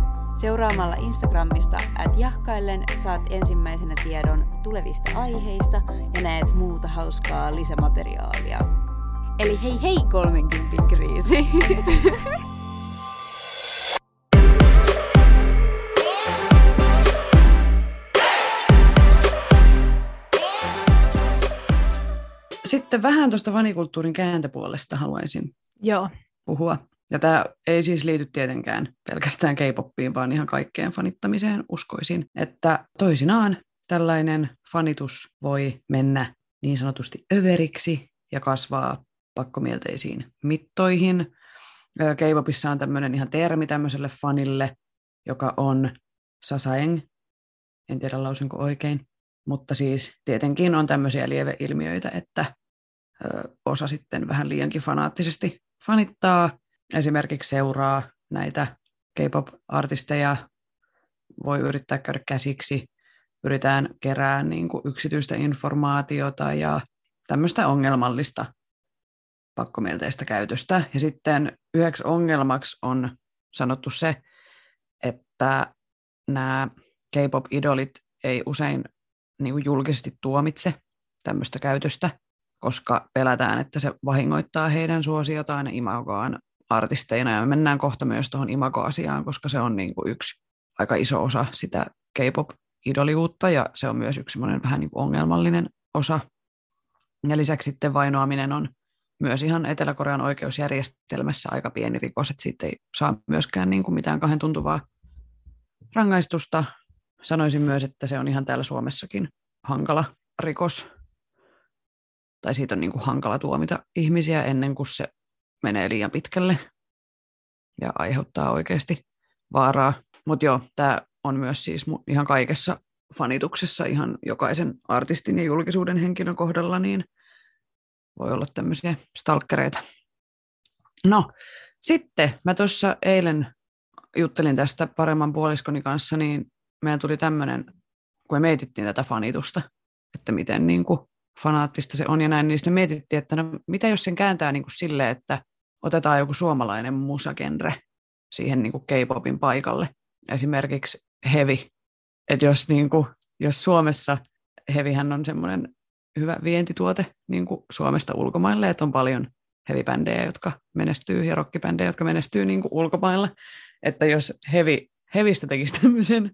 Seuraamalla Instagramista at jahkaillen saat ensimmäisenä tiedon tulevista aiheista ja näet muuta hauskaa lisämateriaalia. Eli hei hei 30 kriisi! Sitten vähän tuosta vanikulttuurin kääntöpuolesta haluaisin Joo. puhua. Ja tämä ei siis liity tietenkään pelkästään K-poppiin, vaan ihan kaikkeen fanittamiseen. Uskoisin, että toisinaan tällainen fanitus voi mennä niin sanotusti överiksi ja kasvaa pakkomielteisiin mittoihin. K-popissa on tämmöinen ihan termi tämmöiselle fanille, joka on sasaeng, en tiedä lausinko oikein, mutta siis tietenkin on tämmöisiä lieveilmiöitä, että osa sitten vähän liiankin fanaattisesti fanittaa, esimerkiksi seuraa näitä K-pop-artisteja, voi yrittää käydä käsiksi, yritetään kerää niin kuin yksityistä informaatiota ja tämmöistä ongelmallista pakkomielteistä käytöstä. Ja sitten yhdeksi ongelmaksi on sanottu se, että nämä K-pop-idolit ei usein niin kuin julkisesti tuomitse tämmöistä käytöstä, koska pelätään, että se vahingoittaa heidän suosiotaan ja imagoaan artisteina. Ja me mennään kohta myös tuohon imago-asiaan, koska se on niin kuin yksi aika iso osa sitä K-pop-idoliuutta ja se on myös yksi vähän niin kuin ongelmallinen osa. Ja lisäksi sitten vainoaminen on myös ihan Etelä-Korean oikeusjärjestelmässä aika pieni rikos, että siitä ei saa myöskään niin kuin mitään kahden tuntuvaa rangaistusta. Sanoisin myös, että se on ihan täällä Suomessakin hankala rikos, tai siitä on niin kuin hankala tuomita ihmisiä ennen kuin se menee liian pitkälle ja aiheuttaa oikeasti vaaraa. Mutta joo, tämä on myös siis ihan kaikessa fanituksessa, ihan jokaisen artistin ja julkisuuden henkilön kohdalla, niin voi olla tämmöisiä stalkereita. No, sitten mä tuossa eilen juttelin tästä paremman puoliskoni kanssa, niin meidän tuli tämmöinen, kun me mietittiin tätä fanitusta, että miten niin kuin fanaattista se on ja näin, niin sitten mietittiin, että no, mitä jos sen kääntää niin kuin silleen, että otetaan joku suomalainen musagenre siihen niin kuin K-popin paikalle. Esimerkiksi heavy. Että jos, niin kuin, jos Suomessa hevihän on semmoinen hyvä vientituote niin kuin Suomesta ulkomaille, että on paljon heavy-bändejä, jotka menestyy ja rockibändejä, jotka menestyy niin kuin ulkomailla. Että jos heavy, hevistä tekisi tämmöisen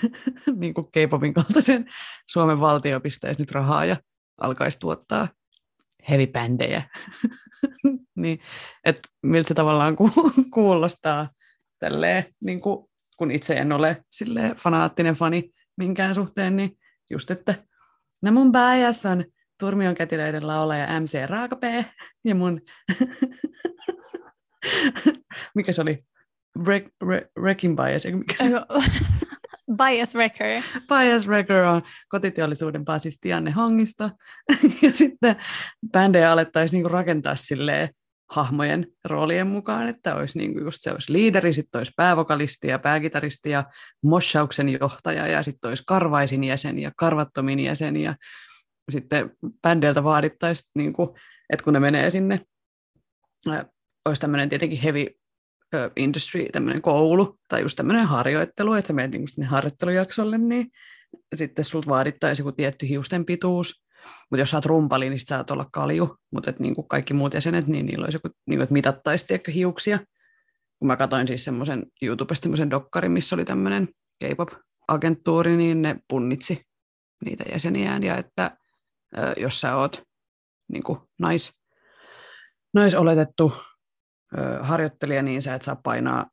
niin kuin K-popin kaltaisen Suomen valtio pistäisi nyt rahaa ja alkaisi tuottaa heavy-bändejä, niin, että miltä se tavallaan ku- kuulostaa tälleen, niin kuin, kun itse en ole silleen fanaattinen fani minkään suhteen, niin just, että no mun bias on Turmion kätilöiden laulaja MC Raakapee ja mun, mikä se oli, Break, break, Wrecking Bias, mikä? Bias Wrecker. Bias Wrecker on kotiteollisuuden basisti Janne Hongista. ja sitten bändejä alettaisiin niinku rakentaa silleen hahmojen roolien mukaan, että olisi niinku just se olisi liideri, sitten olisi päävokalisti ja pääkitaristi ja moshauksen johtaja ja sitten olisi karvaisin jäsen ja karvattomin jäsen ja sitten bändeiltä vaadittaisiin, niinku, että kun ne menee sinne, olisi tämmöinen tietenkin industry, tämmöinen koulu tai just tämmöinen harjoittelu, että sä menet niin sinne harjoittelujaksolle, niin sitten sulta vaadittaisi joku tietty hiusten pituus, Mutta jos sä oot rumpali, niin sä oot olla kalju, mutta niin kaikki muut jäsenet, niin niillä olisi joku, niin että mitattaisi tiedätkö, hiuksia. Kun mä katsoin siis semmoisen YouTubesta semmoisen dokkarin, missä oli tämmöinen K-pop-agenttuuri, niin ne punnitsi niitä jäseniään, ja että jos sä oot niin kuin nais, naisoletettu harjoittelija, niin sä et saa painaa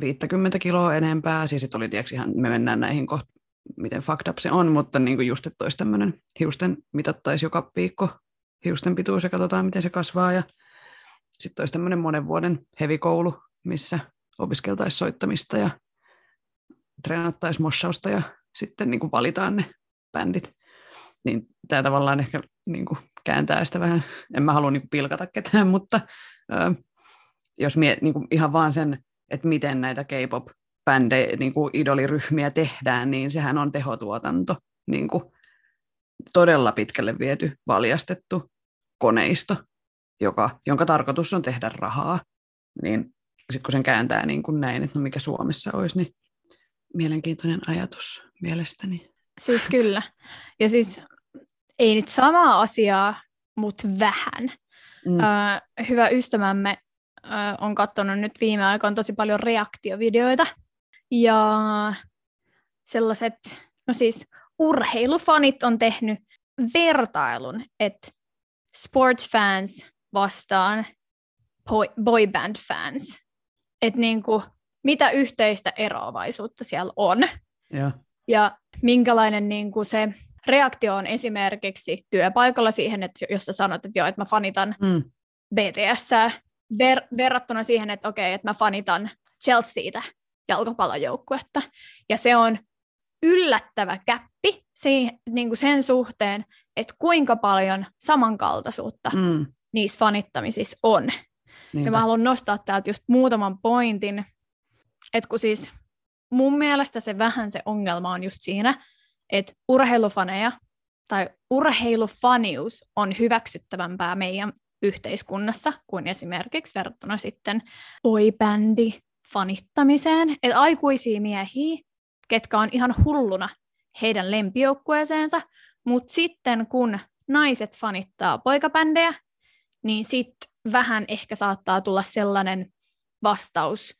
50 kiloa enempää. Siis oli tiiäks, ihan, me mennään näihin kohta, miten fucked up se on, mutta niin kuin just, että olisi tämmöinen hiusten mitattaisi joka viikko hiusten pituus ja katsotaan, miten se kasvaa. Ja sitten olisi tämmöinen monen vuoden hevikoulu, missä opiskeltaisiin soittamista ja treenattaisiin moshausta ja sitten niin kuin valitaan ne bändit. Niin tämä tavallaan ehkä niin kuin kääntää sitä vähän, en mä halua niin kuin pilkata ketään, mutta jos mie, niin kuin ihan vaan sen, että miten näitä K-pop bändejä, niin kuin idoliryhmiä tehdään, niin sehän on tehotuotanto, niin kuin todella pitkälle viety, valjastettu koneisto, joka, jonka tarkoitus on tehdä rahaa. Niin sitten kun sen kääntää niin kuin näin, että no mikä Suomessa olisi, niin mielenkiintoinen ajatus mielestäni. Siis kyllä. Ja siis ei nyt samaa asiaa, mutta vähän. Mm. Ö, hyvä ystävämme on katsonut nyt viime aikoina tosi paljon reaktiovideoita. Ja sellaiset, no siis urheilufanit on tehnyt vertailun, että sports fans vastaan boy, boyband fans. Että niinku, mitä yhteistä eroavaisuutta siellä on. Ja, ja minkälainen niinku se reaktio on esimerkiksi työpaikalla siihen, että jos sä sanot, että joo, että mä fanitan mm. BTS, ver- verrattuna siihen, että okei, että mä fanitan Chelseatä jalkapallojoukkuetta. Ja se on yllättävä käppi siihen, niin kuin sen suhteen, että kuinka paljon samankaltaisuutta mm. niissä fanittamisissa on. Niinpä. Ja mä haluan nostaa täältä just muutaman pointin, että kun siis mun mielestä se vähän se ongelma on just siinä, että urheilufaneja tai urheilufanius on hyväksyttävämpää meidän yhteiskunnassa kuin esimerkiksi verrattuna sitten boybändi fanittamiseen. Että aikuisia miehiä, ketkä on ihan hulluna heidän lempijoukkueeseensa, mutta sitten kun naiset fanittaa poikabändejä, niin sitten vähän ehkä saattaa tulla sellainen vastaus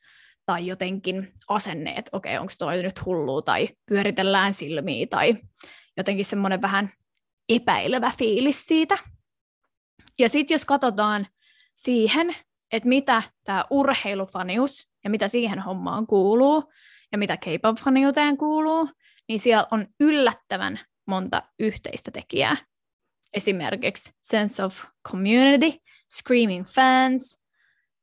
tai jotenkin asenne, että okei, onko toi nyt hullu tai pyöritellään silmiä tai jotenkin semmoinen vähän epäilevä fiilis siitä. Ja sitten jos katsotaan siihen, että mitä tämä urheilufanius ja mitä siihen hommaan kuuluu ja mitä K-pop-faniuteen kuuluu, niin siellä on yllättävän monta yhteistä tekijää. Esimerkiksi sense of community, screaming fans,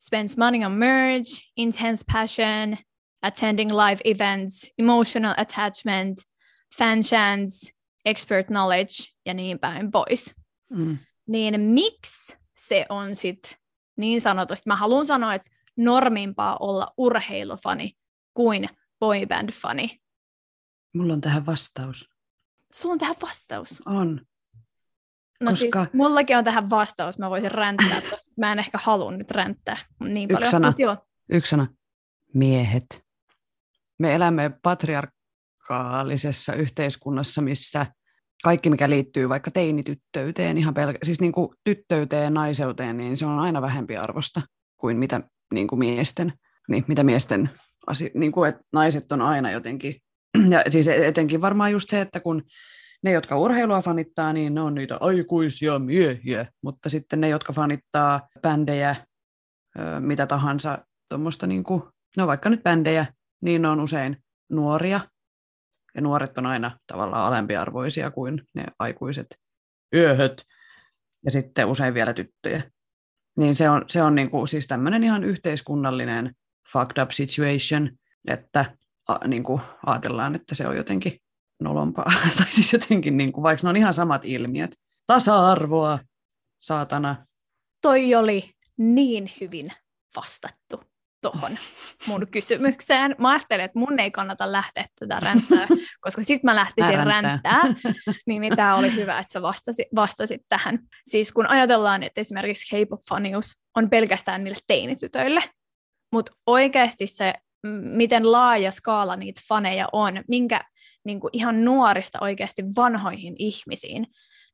spends money on merch, intense passion, attending live events, emotional attachment, fan chance, expert knowledge ja niin päin pois. Mm. Niin miksi se on sitten niin sanotusti, mä haluan sanoa, että normimpaa olla urheilufani kuin boyband-fani. Mulla on tähän vastaus. Sulla on tähän vastaus? On. No Koska... siis, mullakin on tähän vastaus, mä voisin ränttää, koska mä en ehkä halua nyt ränttää niin Yksi paljon. Sana. joo. Yksi sana. Miehet. Me elämme patriarkaalisessa yhteiskunnassa, missä kaikki, mikä liittyy vaikka teinityttöyteen, ihan pelkä, siis niin kuin tyttöyteen, naiseuteen, niin se on aina vähempi arvosta kuin mitä niin kuin miesten, niin mitä miesten asia, niin kuin, että naiset on aina jotenkin, ja siis etenkin varmaan just se, että kun ne, jotka urheilua fanittaa, niin ne on niitä aikuisia miehiä, mutta sitten ne, jotka fanittaa bändejä, mitä tahansa, tuommoista niin kuin, no vaikka nyt bändejä, niin ne on usein nuoria, ja nuoret on aina tavallaan alempiarvoisia kuin ne aikuiset yöhöt, ja sitten usein vielä tyttöjä. Niin se on, se on niin kuin, siis tämmöinen ihan yhteiskunnallinen fucked up situation, että a, niin kuin ajatellaan, että se on jotenkin nolompaa. tai siis jotenkin, niin kuin, vaikka ne on ihan samat ilmiöt. Tasa-arvoa, saatana. Toi oli niin hyvin vastattu tuohon mun kysymykseen. Mä ajattelin, että mun ei kannata lähteä tätä ränttää, koska sitten mä lähtisin ränttää. niin, niin tämä oli hyvä, että sä vastasit, vastasit tähän. Siis kun ajatellaan, että esimerkiksi K-pop-fanius on pelkästään niille teinitytöille, mutta oikeasti se, miten laaja skaala niitä faneja on, minkä niin kuin ihan nuorista oikeasti vanhoihin ihmisiin,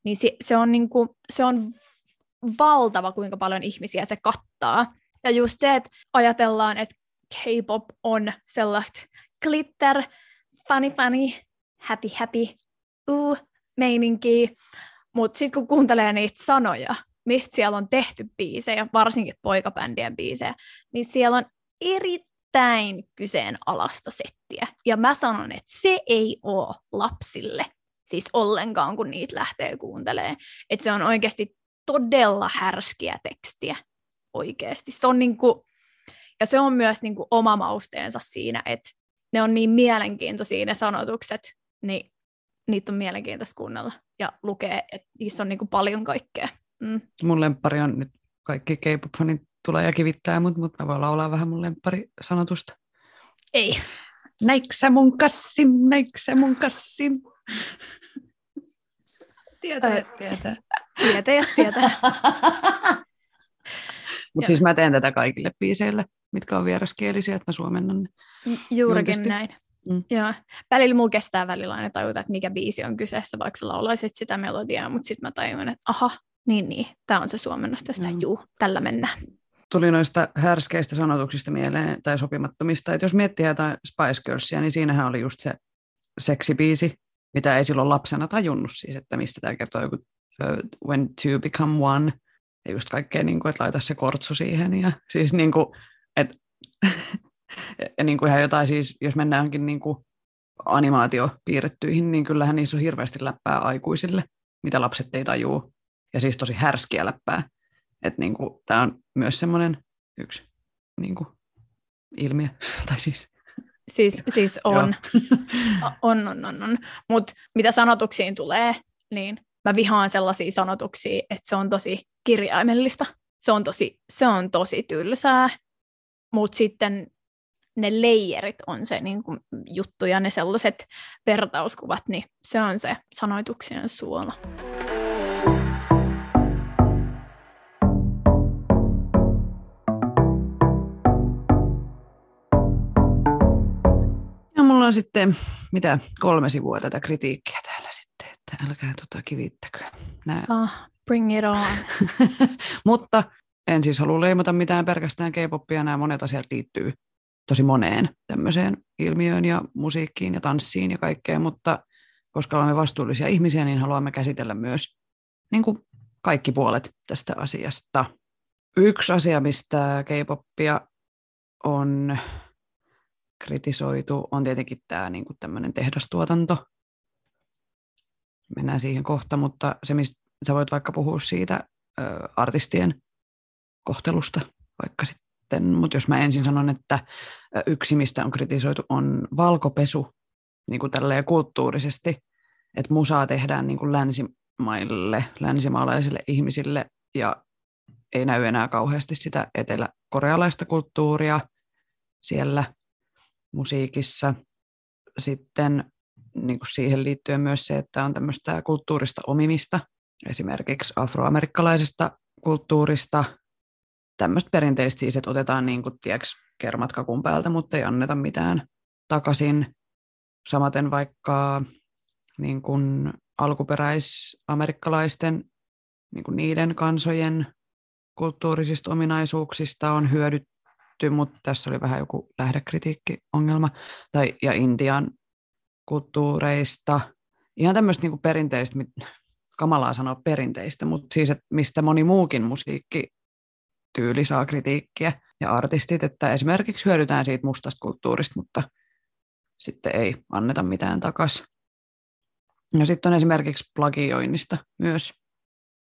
niin se, se, on niin kuin, se on valtava, kuinka paljon ihmisiä se kattaa. Ja just se, että ajatellaan, että K-pop on sellaista glitter, funny funny, happy happy, uh, meininki. Mutta sitten kun kuuntelee niitä sanoja, mistä siellä on tehty biisejä, varsinkin poikabändien biisejä, niin siellä on erittäin kyseenalaista settiä. Ja mä sanon, että se ei ole lapsille siis ollenkaan, kun niitä lähtee kuuntelemaan. Että se on oikeasti todella härskiä tekstiä oikeasti. Se on niinku, ja se on myös niinku oma mausteensa siinä, että ne on niin mielenkiintoisia ne sanotukset, niin niitä on mielenkiintoista kuunnella ja lukea, että niissä on niinku paljon kaikkea. Mm. Mun lempari on nyt kaikki K-pop-fanit tulee ja kivittää, mutta mut mä voin laulaa vähän mun lempari sanotusta. Ei. Näiksä mun kassim, näiksä mun kassim. Tietää, tietää. Tietää, tietää. Mutta siis mä teen tätä kaikille biiseille, mitkä on vieraskielisiä, että mä suomennan ne. Juurikin julkisesti. näin. Mm. Joo. Välillä mulla kestää välillä aina tajuta, että mikä biisi on kyseessä, vaikka laulaisit sitä melodiaa, mutta sitten mä tajun, että aha, niin niin, tämä on se suomennos tästä, Mm. juu, tällä mennään. Tuli noista härskeistä sanotuksista mieleen, tai sopimattomista, että jos miettii jotain Spice Girlsia, niin siinähän oli just se seksibiisi, mitä ei silloin lapsena tajunnut siis, että mistä tämä kertoo joku uh, When two become one, ja just kaikkea, niin kuin, että laita se kortsu siihen, ja siis niin kuin, että ja niin kuin ihan jotain siis, jos mennäänkin niin kuin animaatiopiirrettyihin, niin kyllähän niissä on hirveästi läppää aikuisille, mitä lapset ei tajuu, ja siis tosi härskiä läppää. Että niin kuin, tämä on myös semmoinen yksi niin kuin, ilmiö, tai siis Siis, siis on. on, on, on, on. Mutta mitä sanotuksiin tulee, niin mä vihaan sellaisia sanotuksia, että se on tosi kirjaimellista. Se on tosi, se on tosi tylsää, mutta sitten ne leijerit on se niin kuin, juttu ja ne sellaiset vertauskuvat, niin se on se sanoituksien suola. Ja mulla on sitten, mitä, kolme sivua tätä kritiikkiä täällä sitten, että älkää tota kivittäkö. Nää. Ah, bring it on. Mutta en siis halua leimata mitään pelkästään K-popia, nämä monet asiat liittyy tosi moneen tämmöiseen ilmiöön ja musiikkiin ja tanssiin ja kaikkeen, mutta koska olemme vastuullisia ihmisiä, niin haluamme käsitellä myös niin kuin kaikki puolet tästä asiasta. Yksi asia, mistä K-popia on kritisoitu, on tietenkin tämä niin kuin tämmöinen tehdastuotanto. Mennään siihen kohta, mutta se, sä voit vaikka puhua siitä ö, artistien kohtelusta vaikka sitten, mutta jos mä ensin sanon, että yksi, mistä on kritisoitu, on valkopesu niin kuin tälleen kulttuurisesti, että musaa tehdään niin kuin länsimaille, länsimaalaisille ihmisille ja ei näy enää kauheasti sitä eteläkorealaista kulttuuria siellä musiikissa. Sitten niin kuin siihen liittyen myös se, että on tämmöistä kulttuurista omimista, esimerkiksi afroamerikkalaisesta kulttuurista, tämmöistä perinteistä siis, että otetaan niin kuin, tieks, kermat kakun päältä, mutta ei anneta mitään takaisin. Samaten vaikka niin kuin alkuperäisamerikkalaisten, niin kuin niiden kansojen kulttuurisista ominaisuuksista on hyödytty, mutta tässä oli vähän joku lähdekritiikki-ongelma, tai, ja Intian kulttuureista. Ihan tämmöistä niin kuin perinteistä, kamalaa sanoa perinteistä, mutta siis, että mistä moni muukin musiikkityyli saa kritiikkiä ja artistit, että esimerkiksi hyödytään siitä mustasta kulttuurista, mutta sitten ei anneta mitään takaisin. Ja sitten on esimerkiksi plagioinnista myös,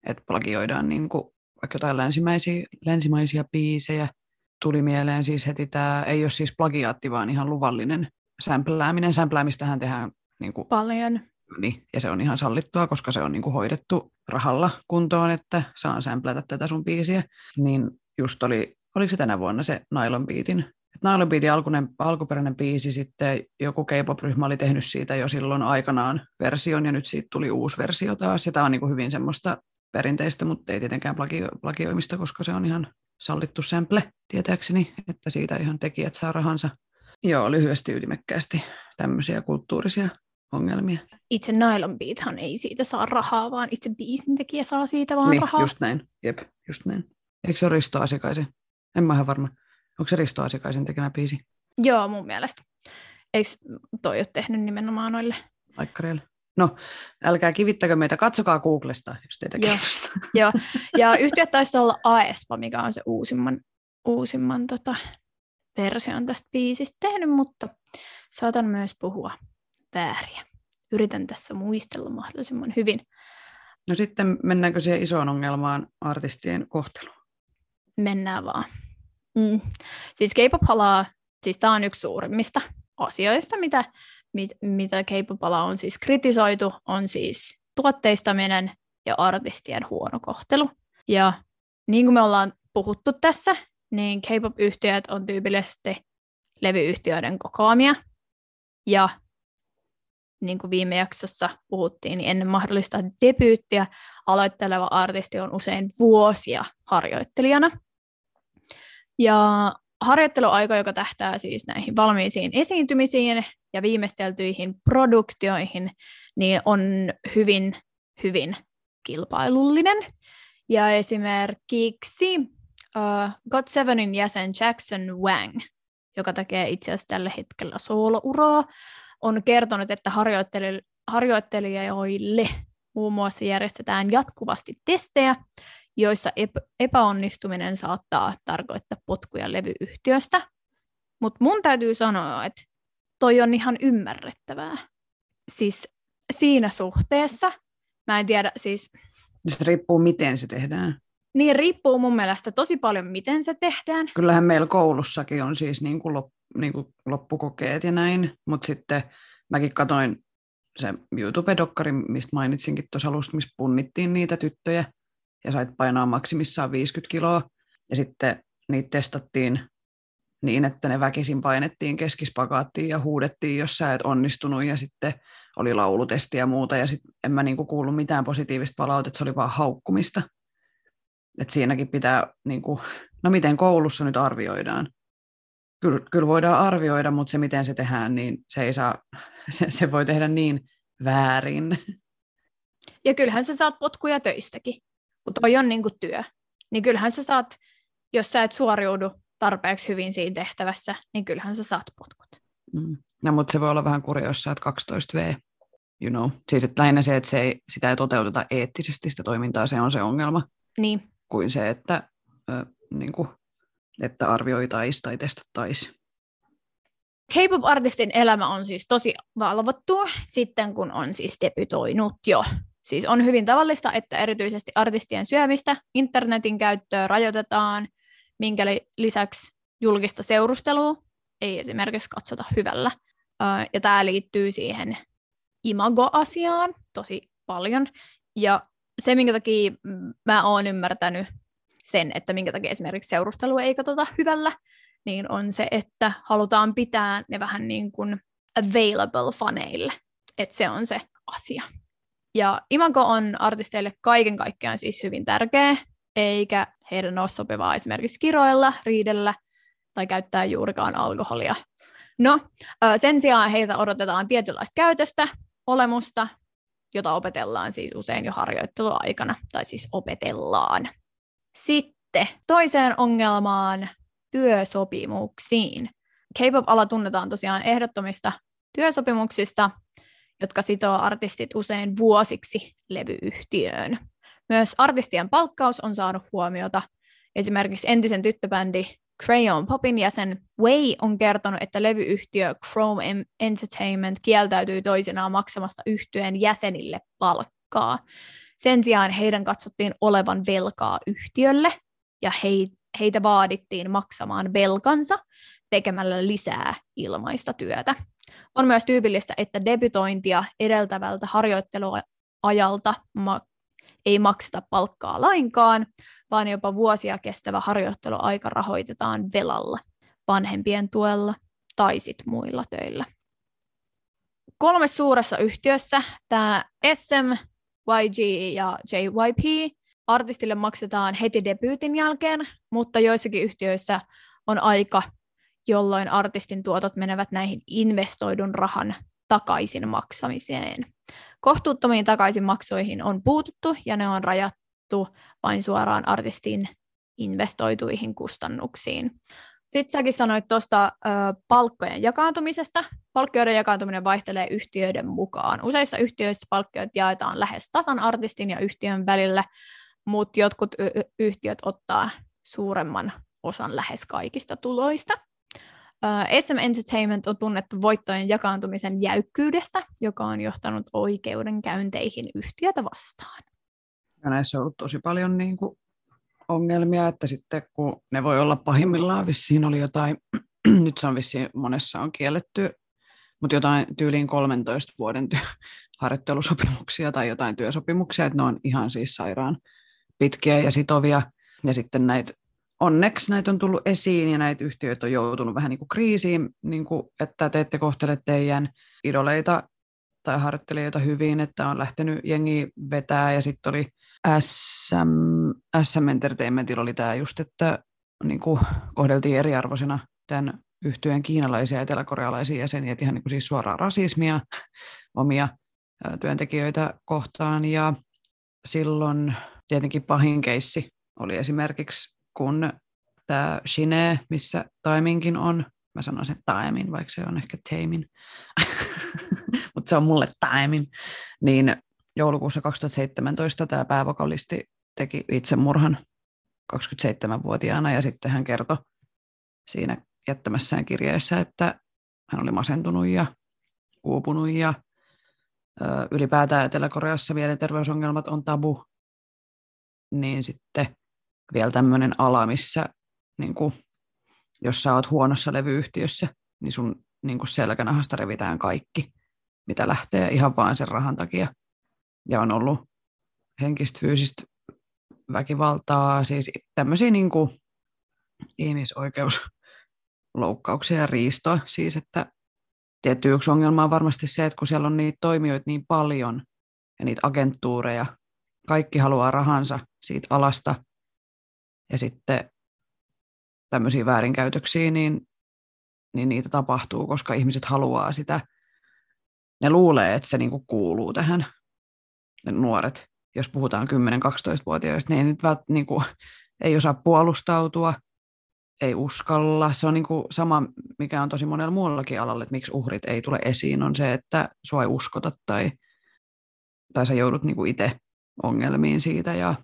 että plagioidaan niin kuin vaikka jotain länsimaisia, länsimaisia biisejä. Tuli mieleen siis heti tämä, ei ole siis plagiaatti, vaan ihan luvallinen sämplääminen. Sämpläämistähän tehdään niin kuin, Paljon. Niin, ja se on ihan sallittua, koska se on niin kuin hoidettu rahalla kuntoon, että saan sämplätä tätä sun biisiä. Niin just oli, oliko se tänä vuonna se Nylon Beatin Nylon Beatin alkunen, alkuperäinen biisi, sitten joku K-pop-ryhmä oli tehnyt siitä jo silloin aikanaan version, ja nyt siitä tuli uusi versio taas, ja tämä on niin kuin hyvin semmoista perinteistä, mutta ei tietenkään plagio- plagioimista, koska se on ihan sallittu sample, tietääkseni, että siitä ihan tekijät saa rahansa. Joo, lyhyesti ytimekkäästi tämmöisiä kulttuurisia ongelmia. Itse Nylon Beathan ei siitä saa rahaa, vaan itse biisintekijä saa siitä vaan niin, rahaa. just näin. Jep, just näin. Eikö se ole Risto Asikaisen? En mä ihan varma. Onko se Risto Asikaisen tekemä biisi Joo, mun mielestä. Eikö toi ole tehnyt nimenomaan noille? laikkareille? No, älkää kivittäkö meitä, katsokaa Googlesta, jos teitä Joo. Joo. Ja yhtiöt taisi olla Aespa, mikä on se uusimman, uusimman tota, version tästä biisistä tehnyt, mutta saatan myös puhua vääriä. Yritän tässä muistella mahdollisimman hyvin. No sitten mennäänkö siihen isoon ongelmaan artistien kohteluun? Mennään vaan. Mm. Siis K-pop-alaa, siis tämä on yksi suurimmista asioista, mitä, mit, mitä K-pop-alaa on siis kritisoitu, on siis tuotteistaminen ja artistien huono kohtelu. Ja niin kuin me ollaan puhuttu tässä, niin K-pop-yhtiöt on tyypillisesti levyyhtiöiden kokoamia. Ja niin kuin viime jaksossa puhuttiin, niin ennen mahdollista debyyttiä aloitteleva artisti on usein vuosia harjoittelijana. Ja harjoitteluaika, joka tähtää siis näihin valmiisiin esiintymisiin ja viimeisteltyihin produktioihin, niin on hyvin, hyvin kilpailullinen. Ja esimerkiksi uh, God Sevenin jäsen Jackson Wang, joka tekee itse asiassa tällä hetkellä soolouraa, on kertonut, että harjoitteli- harjoittelijoille muun muassa järjestetään jatkuvasti testejä, joissa ep- epäonnistuminen saattaa tarkoittaa potkuja levyyhtiöstä. Mutta mun täytyy sanoa, että toi on ihan ymmärrettävää. Siis siinä suhteessa, mä en tiedä, siis Se riippuu, miten se tehdään. niin riippuu mun mielestä tosi paljon, miten se tehdään. Kyllähän meillä koulussakin on siis niin kuin niin kuin loppukokeet ja näin, mutta sitten mäkin katoin se YouTube-dokkari, mistä mainitsinkin tuossa alusta, missä punnittiin niitä tyttöjä ja sait painaa maksimissaan 50 kiloa. Ja sitten niitä testattiin niin, että ne väkisin painettiin keskispagaattiin ja huudettiin, jos sä et onnistunut ja sitten oli laulutesti ja muuta ja sitten en mä niinku kuullut mitään positiivista palautetta, se oli vaan haukkumista. Et siinäkin pitää, niinku, no miten koulussa nyt arvioidaan. Kyllä, kyllä voidaan arvioida, mutta se miten se tehdään, niin se ei saa, se, se voi tehdä niin väärin. Ja kyllähän sä saat potkuja töistäkin, kun toi on niinku työ. Niin kyllähän sä saat, jos sä et suoriudu tarpeeksi hyvin siinä tehtävässä, niin kyllähän sä saat potkut. Mm. No, mutta se voi olla vähän kurja, jos sä oot 12V. You know. Siis että lähinnä se, että se ei, sitä ei toteuteta eettisesti sitä toimintaa, se on se ongelma, Niin, kuin se, että, ö, niin kuin, että arvioitaisiin tai testattaisiin. K-pop-artistin elämä on siis tosi valvottu sitten, kun on siis debytoinut jo. Siis on hyvin tavallista, että erityisesti artistien syömistä, internetin käyttöä rajoitetaan, minkä li- lisäksi julkista seurustelua ei esimerkiksi katsota hyvällä. Ja tämä liittyy siihen imago-asiaan tosi paljon. Ja se, minkä takia mä oon ymmärtänyt sen, että minkä takia esimerkiksi seurustelu ei katsota hyvällä, niin on se, että halutaan pitää ne vähän niin kuin available faneille. Että se on se asia. Ja imago on artisteille kaiken kaikkiaan siis hyvin tärkeä, eikä heidän ole sopivaa esimerkiksi kiroilla, riidellä tai käyttää juurikaan alkoholia. No, sen sijaan heitä odotetaan tietynlaista käytöstä, olemusta, jota opetellaan siis usein jo harjoitteluaikana, tai siis opetellaan. Sitten toiseen ongelmaan, työsopimuksiin. K-pop-ala tunnetaan tosiaan ehdottomista työsopimuksista, jotka sitoo artistit usein vuosiksi levyyhtiöön. Myös artistien palkkaus on saanut huomiota. Esimerkiksi entisen tyttöbändi Crayon Popin jäsen Wei on kertonut, että levyyhtiö Chrome Entertainment kieltäytyy toisinaan maksamasta yhtyeen jäsenille palkkaa. Sen sijaan heidän katsottiin olevan velkaa yhtiölle ja hei, heitä vaadittiin maksamaan velkansa tekemällä lisää ilmaista työtä. On myös tyypillistä, että debytointia edeltävältä harjoitteluajalta ma- ei makseta palkkaa lainkaan, vaan jopa vuosia kestävä harjoitteluaika rahoitetaan velalla, vanhempien tuella tai sit muilla töillä. Kolme suuressa yhtiössä, tämä SM, YG ja JYP, artistille maksetaan heti debyytin jälkeen, mutta joissakin yhtiöissä on aika, jolloin artistin tuotot menevät näihin investoidun rahan takaisin maksamiseen. Kohtuuttomiin takaisinmaksuihin on puututtu ja ne on rajattu vain suoraan artistin investoituihin kustannuksiin. Sitten säkin sanoit tuosta palkkojen jakaantumisesta. Palkkioiden jakaantuminen vaihtelee yhtiöiden mukaan. Useissa yhtiöissä palkkiot jaetaan lähes tasan artistin ja yhtiön välillä, mutta jotkut y- yhtiöt ottaa suuremman osan lähes kaikista tuloista. SM Entertainment on tunnettu voittojen jakaantumisen jäykkyydestä, joka on johtanut oikeudenkäynteihin yhtiötä vastaan. Ja näissä on ollut tosi paljon niin kuin ongelmia, että sitten kun ne voi olla pahimmillaan, vissiin oli jotain, nyt se on vissiin monessa on kielletty, mutta jotain tyyliin 13 vuoden ty- harjoittelusopimuksia tai jotain työsopimuksia, että ne on ihan siis sairaan pitkiä ja sitovia. Ja sitten näitä, onneksi näitä on tullut esiin ja näitä yhtiöitä on joutunut vähän niin kuin kriisiin, niin kuin, että te ette kohtele teidän idoleita tai harjoittelijoita hyvin, että on lähtenyt jengi vetää ja sitten oli SM, SM Entertainmentilla oli tämä just, että niin kuin kohdeltiin eriarvoisena tämän yhtyeen kiinalaisia ja eteläkorealaisia jäseniä, ihan niin kuin siis suoraa rasismia omia työntekijöitä kohtaan. Ja silloin tietenkin pahin keissi oli esimerkiksi, kun tämä Shine, missä Taiminkin on, mä sanon sen Taimin, vaikka se on ehkä Taimin, mutta se on mulle Taimin, niin joulukuussa 2017 tämä päävokalisti teki itsemurhan 27-vuotiaana ja sitten hän kertoi siinä jättämässään kirjeessä, että hän oli masentunut ja uupunut ja ö, ylipäätään Etelä-Koreassa mielenterveysongelmat on tabu, niin sitten vielä tämmöinen ala, missä niin kuin, jos sä oot huonossa levyyhtiössä, niin sun niin kuin selkänahasta revitään kaikki, mitä lähtee ihan vain sen rahan takia ja on ollut henkistä, fyysistä väkivaltaa, siis tämmöisiä niin kuin ihmisoikeusloukkauksia ja riistoa. Siis että tietty yksi ongelma on varmasti se, että kun siellä on niitä toimijoita niin paljon ja niitä agenttuureja, kaikki haluaa rahansa siitä alasta ja sitten tämmöisiä väärinkäytöksiä, niin, niin niitä tapahtuu, koska ihmiset haluaa sitä. Ne luulee, että se niinku kuuluu tähän nuoret, jos puhutaan 10-12-vuotiaista, niin ei nyt vält, niin kuin, ei osaa puolustautua, ei uskalla. Se on niin kuin sama, mikä on tosi monella muullakin alalla, että miksi uhrit ei tule esiin, on se, että sua ei uskota tai, tai sä joudut niin kuin itse ongelmiin siitä. Ja,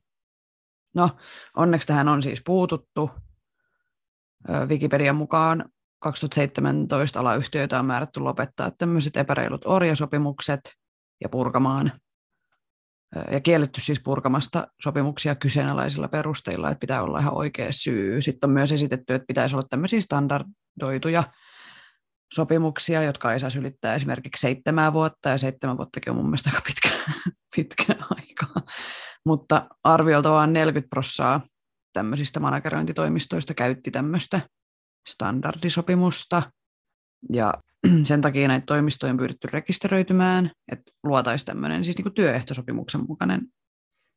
no, onneksi tähän on siis puututtu. Wikipedian mukaan 2017 alayhtiöitä on määrätty lopettaa tämmöiset epäreilut orjasopimukset ja purkamaan ja kielletty siis purkamasta sopimuksia kyseenalaisilla perusteilla, että pitää olla ihan oikea syy. Sitten on myös esitetty, että pitäisi olla tämmöisiä standardoituja sopimuksia, jotka ei saisi ylittää esimerkiksi seitsemää vuotta, ja seitsemän vuottakin on mun mielestä aika pitkä, pitkä aika. Mutta arviolta vain 40 prossaa tämmöisistä managerointitoimistoista käytti tämmöistä standardisopimusta, ja sen takia näitä toimistoja on pyydetty rekisteröitymään, että luotaisiin tämmöinen siis niin työehtosopimuksen mukainen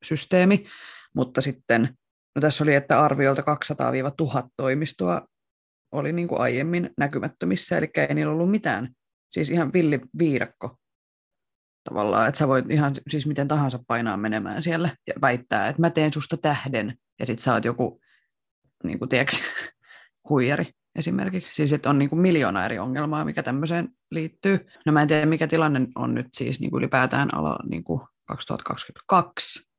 systeemi, mutta sitten, no tässä oli, että arviolta 200-1000 toimistoa oli niin kuin aiemmin näkymättömissä, eli ei niillä ollut mitään, siis ihan villi viidakko tavallaan, että sä voit ihan siis miten tahansa painaa menemään siellä ja väittää, että mä teen susta tähden, ja sit sä oot joku, niin kuin tiedätkö, huijari esimerkiksi. Siis että on niin kuin miljoona eri ongelmaa, mikä tämmöiseen liittyy. No mä en tiedä, mikä tilanne on nyt siis niin kuin ylipäätään ala niin kuin 2022.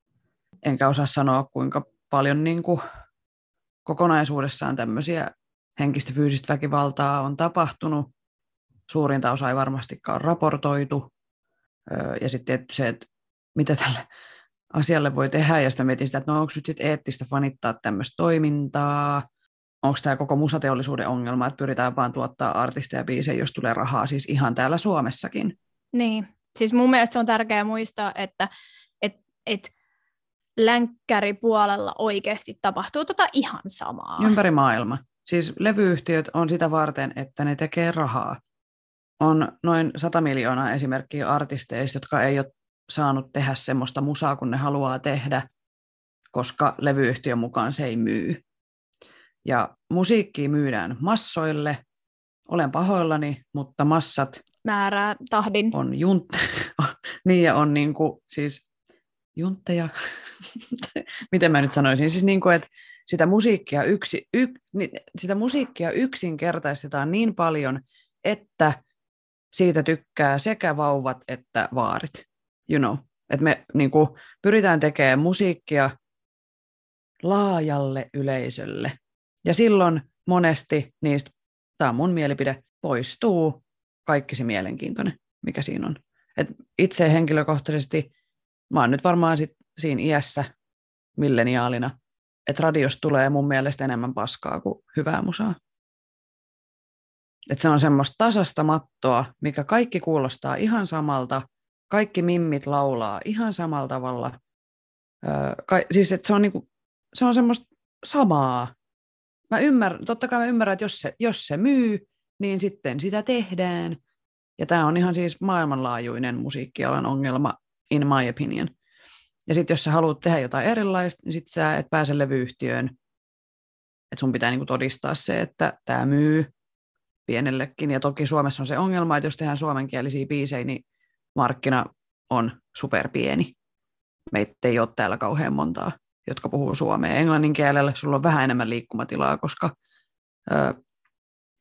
Enkä osaa sanoa, kuinka paljon niin kuin kokonaisuudessaan tämmöisiä henkistä fyysistä väkivaltaa on tapahtunut. Suurinta osa ei varmastikaan raportoitu. Ja sitten se, että mitä tälle asialle voi tehdä, ja sitten mietin sitä, että no onko nyt sitten eettistä fanittaa tämmöistä toimintaa, onko tämä koko musateollisuuden ongelma, että pyritään vaan tuottaa artisteja ja biisejä, jos tulee rahaa, siis ihan täällä Suomessakin. Niin, siis mun mielestä on tärkeää muistaa, että et, et länkkäripuolella oikeasti tapahtuu tota ihan samaa. Ympäri maailma. Siis levyyhtiöt on sitä varten, että ne tekee rahaa. On noin 100 miljoonaa esimerkkiä artisteista, jotka ei ole saanut tehdä semmoista musaa, kun ne haluaa tehdä, koska levyyhtiön mukaan se ei myy. Ja musiikki myydään massoille. Olen pahoillani, mutta massat määrää tahdin. On junt... niin ja on niin kuin, siis juntteja. Miten mä nyt sanoisin? Siis niin kuin, että sitä musiikkia, yksi, y, sitä musiikkia yksinkertaistetaan niin paljon, että siitä tykkää sekä vauvat että vaarit. You know. Että me niin kuin, pyritään tekemään musiikkia laajalle yleisölle. Ja silloin monesti niistä, tämä mun mielipide, poistuu kaikki se mielenkiintoinen, mikä siinä on. Et itse henkilökohtaisesti, mä oon nyt varmaan sit siinä iässä milleniaalina, että radiosta tulee mun mielestä enemmän paskaa kuin hyvää musaa. Et se on semmoista tasasta mattoa, mikä kaikki kuulostaa ihan samalta, kaikki mimmit laulaa ihan samalla tavalla. Öö, ka- siis että se on, niinku, se on semmoista samaa. Mä ymmärrän, totta kai mä ymmärrän, että jos se, jos se myy, niin sitten sitä tehdään. Ja tämä on ihan siis maailmanlaajuinen musiikkialan ongelma, in my opinion. Ja sitten jos sä haluat tehdä jotain erilaista, niin sitten sä et pääse levyyhtiöön. Että sun pitää niinku todistaa se, että tämä myy pienellekin. Ja toki Suomessa on se ongelma, että jos tehdään suomenkielisiä biisejä, niin markkina on superpieni. Meitä ei ole täällä kauhean montaa, jotka puhuu suomea. Englannin kielellä sulla on vähän enemmän liikkumatilaa, koska ö,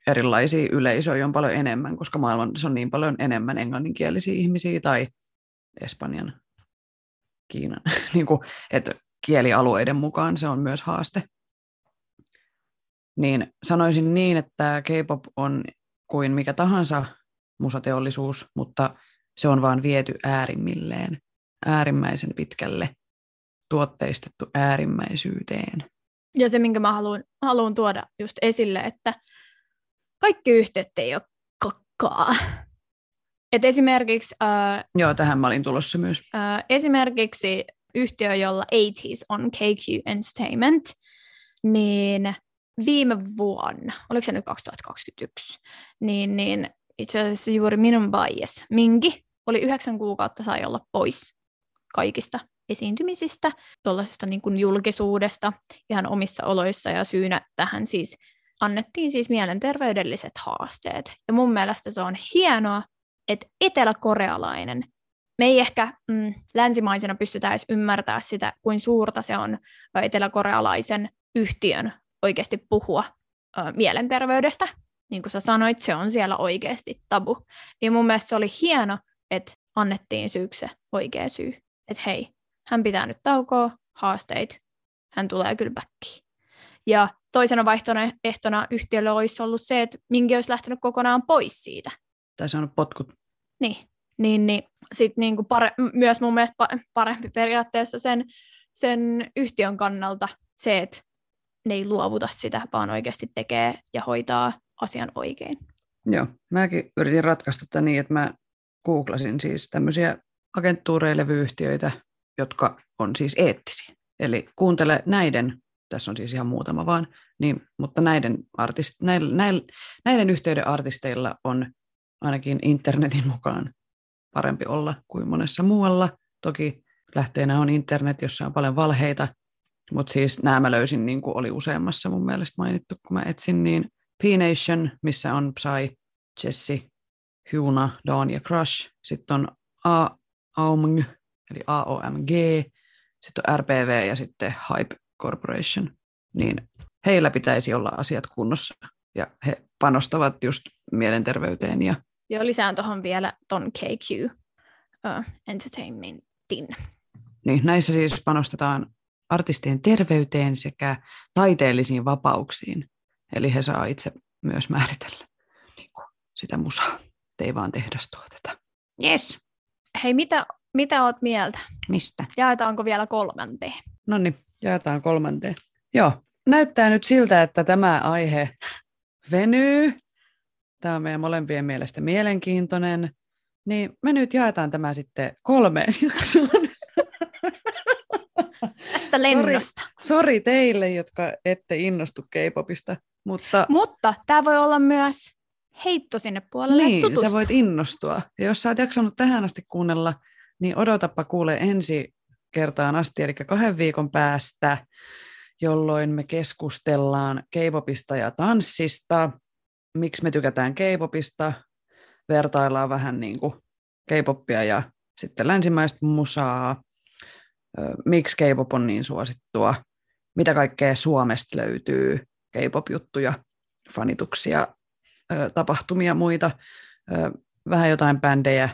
erilaisia yleisöjä on paljon enemmän, koska maailmassa on niin paljon enemmän englanninkielisiä ihmisiä tai Espanjan, Kiinan, niin kuin, että kielialueiden mukaan se on myös haaste. Niin sanoisin niin, että K-pop on kuin mikä tahansa musateollisuus, mutta se on vaan viety äärimmilleen, äärimmäisen pitkälle, tuotteistettu äärimmäisyyteen. Ja se, minkä mä haluan, haluan tuoda just esille, että kaikki yhtiöt ei ole kakkaa. Et esimerkiksi, äh, Joo, tähän mä olin tulossa myös. äh, esimerkiksi yhtiö, jolla 80s on KQ Entertainment, niin viime vuonna, oliko se nyt 2021, niin, niin itse asiassa juuri minun bias, Minki, oli yhdeksän kuukautta sai olla pois kaikista esiintymisistä, tuollaisesta niin kuin julkisuudesta ihan omissa oloissa ja syynä tähän siis annettiin siis mielenterveydelliset haasteet. Ja mun mielestä se on hienoa, että eteläkorealainen, me ei ehkä mm, länsimaisena pystytä edes ymmärtää sitä, kuin suurta se on eteläkorealaisen yhtiön oikeasti puhua ö, mielenterveydestä. Niin kuin sä sanoit, se on siellä oikeasti tabu. Niin mun mielestä se oli hieno, että annettiin syyksi se oikea syy. Että hei, hän pitää nyt taukoa, haasteita, hän tulee kyllä backiin. Ja toisena vaihtoehtona yhtiölle olisi ollut se, että minkä olisi lähtenyt kokonaan pois siitä. Tai saanut potkut. Niin, niin, niin sitten niinku pare- myös mun mielestä parempi periaatteessa sen, sen yhtiön kannalta se, että ne ei luovuta sitä, vaan oikeasti tekee ja hoitaa asian oikein. Joo, mäkin yritin ratkaista tätä niin, että mä googlasin siis tämmöisiä agenttuureja, levyyhtiöitä, jotka on siis eettisiä. Eli kuuntele näiden, tässä on siis ihan muutama vaan, niin, mutta näiden, artist, näiden, näiden, näiden yhteyden artisteilla on ainakin internetin mukaan parempi olla kuin monessa muualla. Toki lähteenä on internet, jossa on paljon valheita, mutta siis nämä mä löysin, niin kuin oli useammassa mun mielestä mainittu, kun mä etsin, niin P-Nation, missä on Psy, Jesse, Hyuna, Dawn ja Crush. Sitten on A AOMG, eli AOMG, sitten on RPV ja sitten Hype Corporation. Niin heillä pitäisi olla asiat kunnossa ja he panostavat just mielenterveyteen. Ja... Joo, lisään tuohon vielä ton KQ uh, Entertainmentin. Niin, näissä siis panostetaan artistien terveyteen sekä taiteellisiin vapauksiin. Eli he saa itse myös määritellä niin kuin sitä musaa, ei vaan tehdastuoteta. Yes. Hei, mitä, mitä oot mieltä? Mistä? Jaetaanko vielä kolmanteen? No niin, jaetaan kolmanteen. Joo, näyttää nyt siltä, että tämä aihe venyy. Tämä on meidän molempien mielestä mielenkiintoinen. Niin me nyt jaetaan tämä sitten kolmeen jaksoon. Tästä lennosta. Sori teille, jotka ette innostu K-popista, mutta... Mutta tämä voi olla myös heitto sinne puolelle Niin, tutusta. sä voit innostua. Ja jos sä oot jaksanut tähän asti kuunnella, niin odotapa kuule ensi kertaan asti, eli kahden viikon päästä, jolloin me keskustellaan K-popista ja tanssista, miksi me tykätään K-popista, vertaillaan vähän niin kuin K-popia ja sitten länsimaista musaa, miksi K-pop on niin suosittua, mitä kaikkea Suomesta löytyy, K-pop-juttuja, fanituksia, tapahtumia muita, vähän jotain bändejä.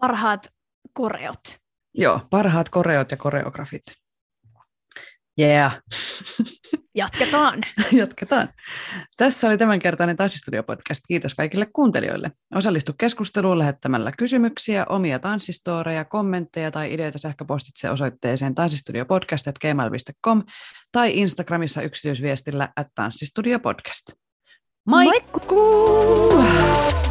Parhaat koreot. Joo, parhaat koreot ja koreografit. Yeah. Jatketaan. Jatketaan. Tässä oli tämänkertainen Tanssistudio-podcast. Kiitos kaikille kuuntelijoille. Osallistu keskusteluun lähettämällä kysymyksiä, omia tanssistoreja, kommentteja tai ideoita sähköpostitse osoitteeseen tanssistudiopodcast.gmail.com tai Instagramissa yksityisviestillä at tanssistudiopodcast. Moikku! Moikku!